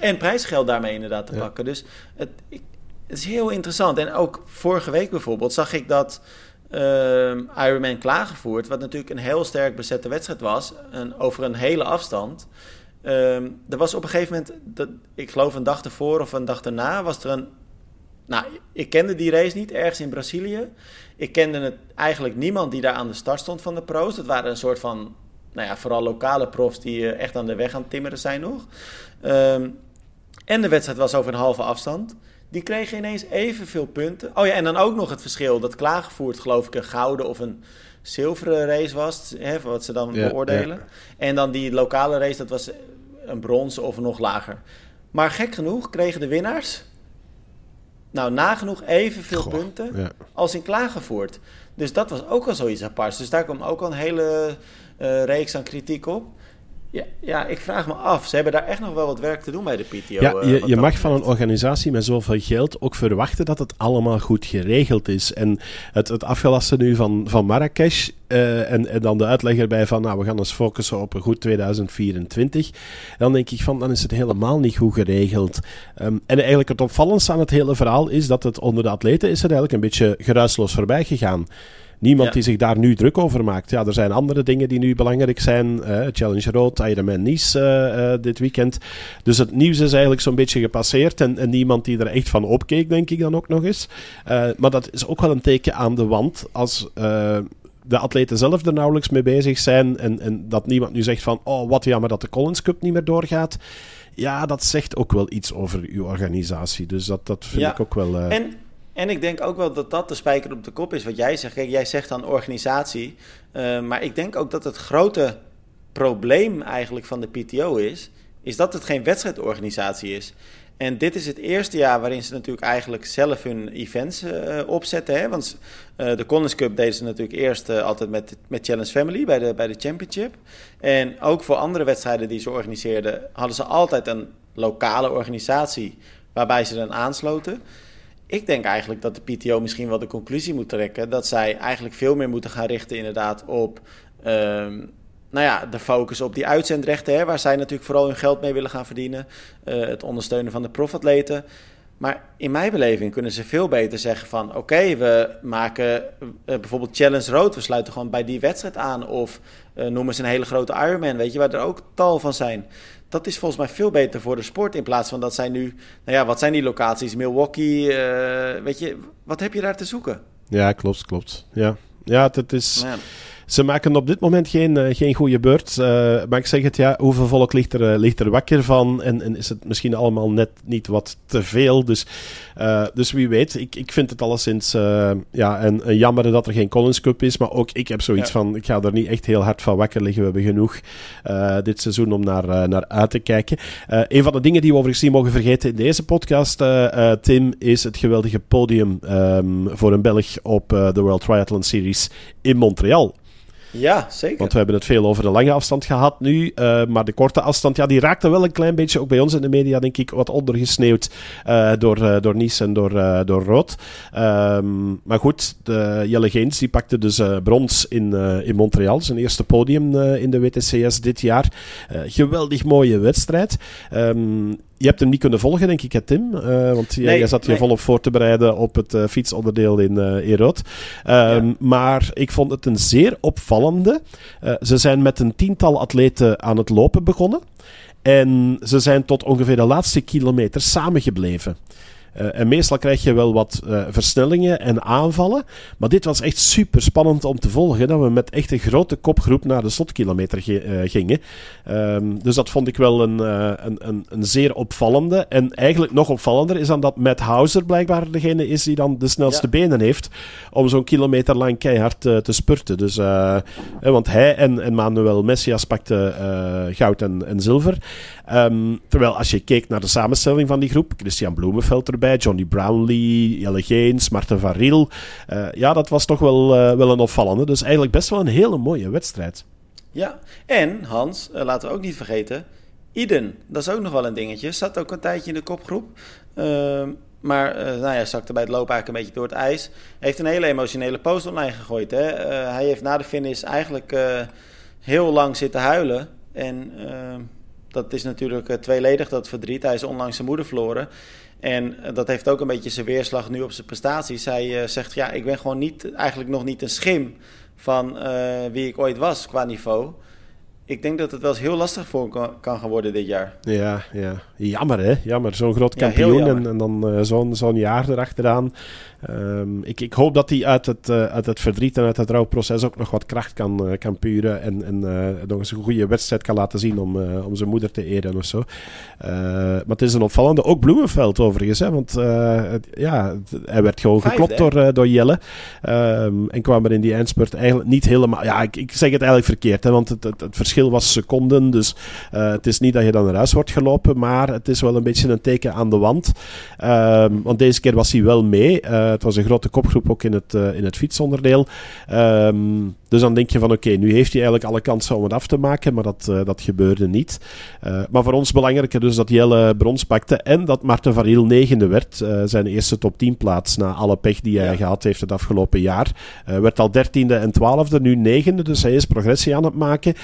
En prijsgeld daarmee inderdaad te Ja. pakken. Dus het, ik- het is heel interessant. En ook vorige week bijvoorbeeld zag ik dat ehm Ironman klaargevoerd, wat natuurlijk een heel sterk bezette wedstrijd was, en over een hele afstand. Ehm, er was op een gegeven moment, dat, ik geloof een dag ervoor of een dag daarna, was er een. Nou, ik kende die race niet, ergens in Brazilië. Ik kende het eigenlijk niemand die daar aan de start stond van de pro's. Het waren een soort van, nou ja, vooral lokale profs die eh, echt aan de weg aan het timmeren zijn nog. Ehm, en de wedstrijd was over een halve afstand. Die kregen ineens evenveel punten. Oh ja, en dan ook nog het verschil dat klaargevoerd, geloof ik, een gouden of een zilveren race was. Hè, wat ze dan Ja, beoordelen. En dan die lokale race, dat was een bronzen of nog lager. Maar gek genoeg kregen de winnaars. nou nagenoeg evenveel punten als in Klagenvoort. Dus dat was ook al zoiets aparts. Dus daar kwam ook al een hele uh, reeks aan kritiek op. Ja, ja, ik vraag me af. Ze hebben daar echt nog wel wat werk te doen bij de PTO. Ja, eh, je, je mag van een organisatie met zoveel geld ook verwachten dat het allemaal goed geregeld is. En het, het afgelasten nu van, van Marrakesh uh, en, en dan de uitleg erbij van, nou, we gaan ons focussen op een goed 2024. Dan denk ik van, dan is het helemaal niet goed geregeld. Um, en eigenlijk het opvallendste aan het hele verhaal is dat het onder de atleten is er eigenlijk een beetje geruisloos voorbij gegaan niemand die zich daar nu druk over maakt. Ja, er zijn andere dingen die nu belangrijk zijn. Uh, Challenge Road, Ironman Nice uh, dit weekend. Dus het nieuws is eigenlijk zo'n beetje gepasseerd. En, en, niemand die er echt van opkeek, denk ik dan ook nog eens. maar dat is ook wel een teken aan de wand. Als de atleten zelf er nauwelijks mee bezig zijn. En, en dat niemand nu zegt van, oh wat jammer dat de Collins Cup niet meer doorgaat. Ja, dat zegt ook wel iets over uw organisatie. Dus dat, dat vind ik ook wel... En en ik denk ook wel dat dat de spijker op de kop is wat jij zegt. Kijk, jij zegt dan organisatie. Uh, maar ik denk ook dat het grote probleem eigenlijk van de PTO is... is dat het geen wedstrijdorganisatie is. En dit is het eerste jaar waarin ze natuurlijk eigenlijk zelf hun events uh, opzetten. Hè? Want uh, de Collins Cup deden ze natuurlijk eerst altijd met, met Challenge Family bij de, bij de Championship. En ook voor andere wedstrijden die ze organiseerden, hadden ze altijd een lokale organisatie waarbij ze dan aansloten. Ik denk eigenlijk dat de PTO misschien wel de conclusie moet trekken dat zij eigenlijk veel meer moeten gaan richten inderdaad op um, nou ja, de focus op die uitzendrechten, hè, waar zij natuurlijk vooral hun geld mee willen gaan verdienen. Uh, het ondersteunen van de profatleten. Maar in mijn beleving kunnen ze veel beter zeggen van... oké, we maken uh, bijvoorbeeld Challenge Road... we sluiten gewoon bij die wedstrijd aan... of uh, noemen ze een hele grote Ironman, weet je... waar er ook tal van zijn dat is volgens mij veel beter voor de sport. In plaats van dat zij nu, nou ja, wat zijn die locaties? Milwaukee, uh, weet je, wat heb je daar te zoeken? Ja, klopt, klopt. Ja, ja het, is. Ja. Ze maken op dit moment geen, uh, geen goede beurt. Uh, maar ik zeg het, ja, hoeveel volk ligt er, uh, ligt er wakker van? En, en, is het misschien allemaal net niet wat te veel? Dus, dus wie weet. Ik, ik vind het alleszins ja, een, een jammer dat er geen Collins Cup is. Maar ook ik heb zoiets van, ik ga er niet echt heel hard van wakker liggen. We hebben genoeg dit seizoen om naar, naar uit te kijken. een van de dingen die we overigens niet mogen vergeten in deze podcast, Tim, is het geweldige podium um, voor een Belg op de World Triathlon Series in Montreal. Ja, zeker. Want we hebben het veel over de lange afstand gehad nu. Uh, maar de korte afstand, ja, die raakte wel een klein beetje, ook bij ons in de media, denk ik, wat ondergesneeuwd uh, door, uh, door Nice en door, door Rood. Um, maar goed, de Jelle Geens, die pakte dus brons in, in Montreal. Zijn eerste podium in de WTCS dit jaar. geweldig mooie wedstrijd. Um, je hebt hem niet kunnen volgen, denk ik, hè, Tim. Uh, want jij, zat je volop voor te bereiden op het uh, fietsonderdeel in uh, Erot. Um, Maar ik vond het een zeer opvallende. ze zijn met een tiental atleten aan het lopen begonnen. En ze zijn tot ongeveer de laatste kilometer samengebleven. Uh, en meestal krijg je wel wat uh, versnellingen en aanvallen. Maar dit was echt super spannend om te volgen. Dat we met echt een grote kopgroep naar de slotkilometer uh, gingen. Um, dus dat vond ik wel een, een, een, een, zeer opvallende. En eigenlijk nog opvallender is dan dat Matt Hauser blijkbaar degene is die dan de snelste ja. benen heeft. Om zo'n kilometer lang keihard te spurten. Dus, want hij en, en Manuel Messias pakten goud en, en zilver. Um, terwijl als je keek naar de samenstelling van die groep, Christian Bloemenveld erbij, Johnny Brownlee, Jelle Geens, Marten van Riel. Uh, ja, dat was toch wel, uh, wel een opvallende. Dus eigenlijk best wel een hele mooie wedstrijd. Ja, en Hans, uh, laten we ook niet vergeten, Iden, dat is ook nog wel een dingetje. Zat ook een tijdje in de kopgroep. Ehm, maar nou ja, zakte bij het lopen eigenlijk een beetje door het ijs. Heeft een hele emotionele post online gegooid. Hè? hij heeft na de finish eigenlijk heel lang zitten huilen. En ehm, dat is natuurlijk tweeledig, dat verdriet. Hij is onlangs zijn moeder verloren. En eh, dat heeft ook een beetje zijn weerslag nu op zijn prestaties. Hij uh, zegt, ja, ik ben gewoon niet, eigenlijk nog niet een schim van uh, wie ik ooit was qua niveau. Ik denk dat het wel eens heel lastig voor kan, kan gaan worden dit jaar. Ja, ja. jammer hè. Jammer. Zo'n groot kampioen ja, en, en, dan uh, zo'n zo'n jaar erachteraan. Ehm, ik, ik hoop dat hij uit het, uit het verdriet en uit het rouwproces ook nog wat kracht kan, kan puren. En, en nog eens een goede wedstrijd kan laten zien om, om zijn moeder te eren of zo. maar het is een opvallende. Ook Bloemenveld overigens. Hè, want ja, hij werd gewoon geklopt door, door Jelle. Ehm, en kwam er in die eindspurt eigenlijk niet helemaal... Ja, ik, ik zeg het eigenlijk verkeerd. Hè, want het, het, het verschil was seconden. Dus het is niet dat je dan naar huis wordt gelopen. Maar het is wel een beetje een teken aan de wand. Ehm, want deze keer was hij wel mee. Uh, het was een grote kopgroep ook in het, uh, in het fietsonderdeel. Um, dus dan denk je van oké, nu heeft hij eigenlijk alle kansen om het af te maken, maar dat, uh, dat gebeurde niet. Maar voor ons belangrijker dus dat Jelle brons pakte en dat Marten Variel negende werd. Zijn eerste top 10 plaats na alle pech die hij ja. gehad heeft het afgelopen jaar. werd al dertiende en twaalfde, nu negende, dus hij is progressie aan het maken.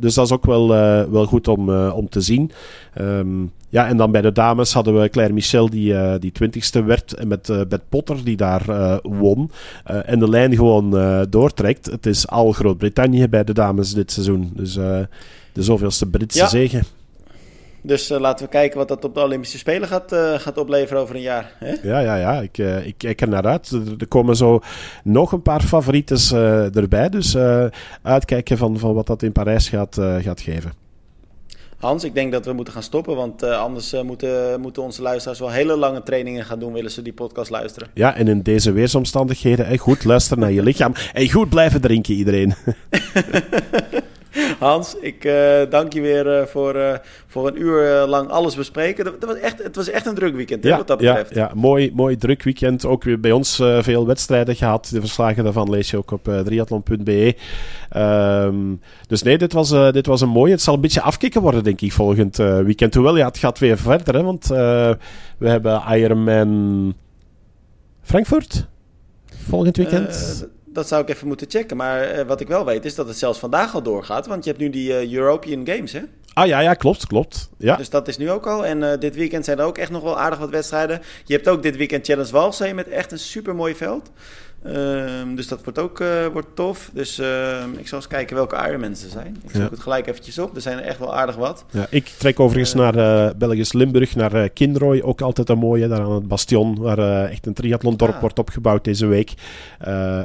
dus dat is ook wel, wel goed om, om te zien. Um, ja, en dan bij de dames hadden we Claire Michel, die, uh, die twintigste werd. En met uh, Beth Potter, die daar uh, won. en de lijn gewoon doortrekt. Het is al Groot-Brittannië bij de dames dit seizoen. Dus de zoveelste Britse ja. zegen. Dus laten we kijken wat dat op de Olympische Spelen gaat, gaat opleveren over een jaar. Hè? Ja, ja, ja. Ik, ik kijk er naar uit. Er, komen zo nog een paar favorieten erbij. Dus uitkijken van, van wat dat in Parijs gaat, gaat geven. Hans, ik denk dat we moeten gaan stoppen, want uh, anders uh, moeten, moeten onze luisteraars wel hele lange trainingen gaan doen, willen ze die podcast luisteren. Ja, en in deze weersomstandigheden, hey, goed luisteren naar je lichaam en goed blijven drinken iedereen. Hans, ik uh, dank je weer uh, voor, uh, voor een uur lang alles bespreken. Dat, dat, was echt, het was echt een druk weekend, ja, wat dat betreft. Ja, ja, mooi, mooi druk weekend. Ook weer bij ons veel wedstrijden gehad. De verslagen daarvan lees je ook op triathlon.be. Um, dus nee, dit was, dit was een mooie. Het zal een beetje afkicken worden, denk ik, volgend weekend. Hoewel, ja, het gaat weer verder, hè, want we hebben Ironman Frankfurt volgend weekend. Dat zou ik even moeten checken. Maar uh, wat ik wel weet is dat het zelfs vandaag al doorgaat. Want je hebt nu die uh, European Games, hè? Ah ja, ja, klopt, klopt. Ja. Dus dat is nu ook al. En uh, dit weekend zijn er ook echt nog wel aardig wat wedstrijden. Je hebt ook dit weekend Challenge Walsee met echt een super mooi veld. Um, dus dat wordt ook uh, wordt tof. Dus uh, ik zal eens kijken welke Ironmans er zijn. Ik zoek ja. het gelijk eventjes op. Er zijn er echt wel aardig wat. Ja, ik trek overigens uh, naar uh, Belgisch Limburg, naar Kinrooi. Ook altijd een mooie, daar aan het Bastion, waar echt een triathlondorp wordt opgebouwd deze week.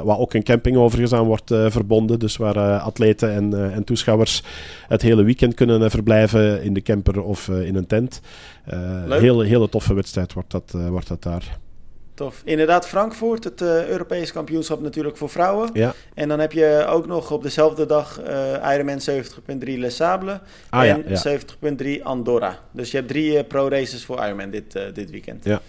waar ook een camping overigens aan wordt verbonden. Dus waar atleten en, en toeschouwers het hele weekend kunnen verblijven in de camper of in een tent. hele, hele toffe wedstrijd wordt dat, wordt dat daar. Tof. Inderdaad, Frankfurt, het uh, Europese kampioenschap natuurlijk voor vrouwen. Ja. En dan heb je ook nog op dezelfde dag uh, Ironman 70.3 Les Sables ah, en ja, ja. 70.3 Andorra. Dus je hebt drie uh, pro-races voor Ironman dit, dit weekend. Ja.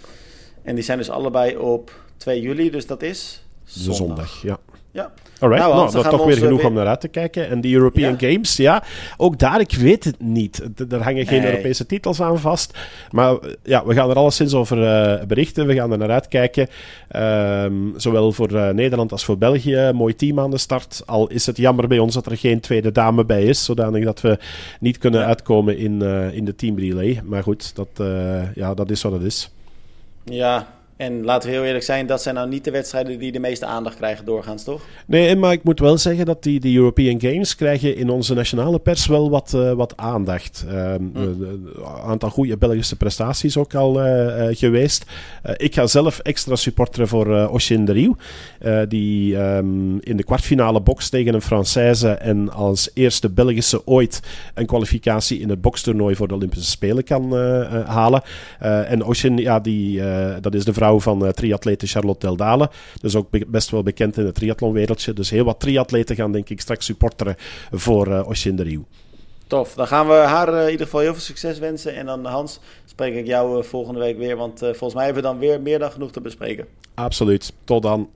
En die zijn dus allebei op 2 juli, dus dat is zondag. De zondag, ja. Ja. Alright, nou, nou dat toch weer genoeg om naar uit te kijken. En die European Games, ja, ook daar, ik weet het niet. Er hangen geen Europese titels aan vast. Maar ja, we gaan er alleszins over uh, berichten. We gaan er naar uitkijken. Um, zowel voor uh, Nederland als voor België. Mooi team aan de start. Al is het jammer bij ons dat er geen tweede dame bij is. Zodanig dat we niet kunnen uitkomen in, uh, in de team relay. Maar goed, dat, ja, dat is wat het is. Ja, en laten we heel eerlijk zijn, dat zijn nou niet de wedstrijden die de meeste aandacht krijgen doorgaans, toch? Nee, maar ik moet wel zeggen dat die, die European Games krijgen in onze nationale pers wel wat, uh, wat aandacht. Een um, mm. aantal goede Belgische prestaties ook al uh, geweest. ik ga zelf extra supporteren voor uh, Oshin de Rieu, die um, in de kwartfinale box tegen een Française en als eerste Belgische ooit een kwalificatie in het bokstoernooi voor de Olympische Spelen kan halen. en Oshin, ja, die, dat is de vrouw van uh, triatlete Charlotte Deldale. Dus ook best wel bekend in het triathlonwereldje. Dus heel wat triatleten gaan denk ik straks supporteren voor uh, Oshin de Rieu. Tof, dan gaan we haar uh, in ieder geval heel veel succes wensen. En dan Hans, spreek ik jou volgende week weer. Want volgens mij hebben we dan weer meer dan genoeg te bespreken. Absoluut. Tot dan.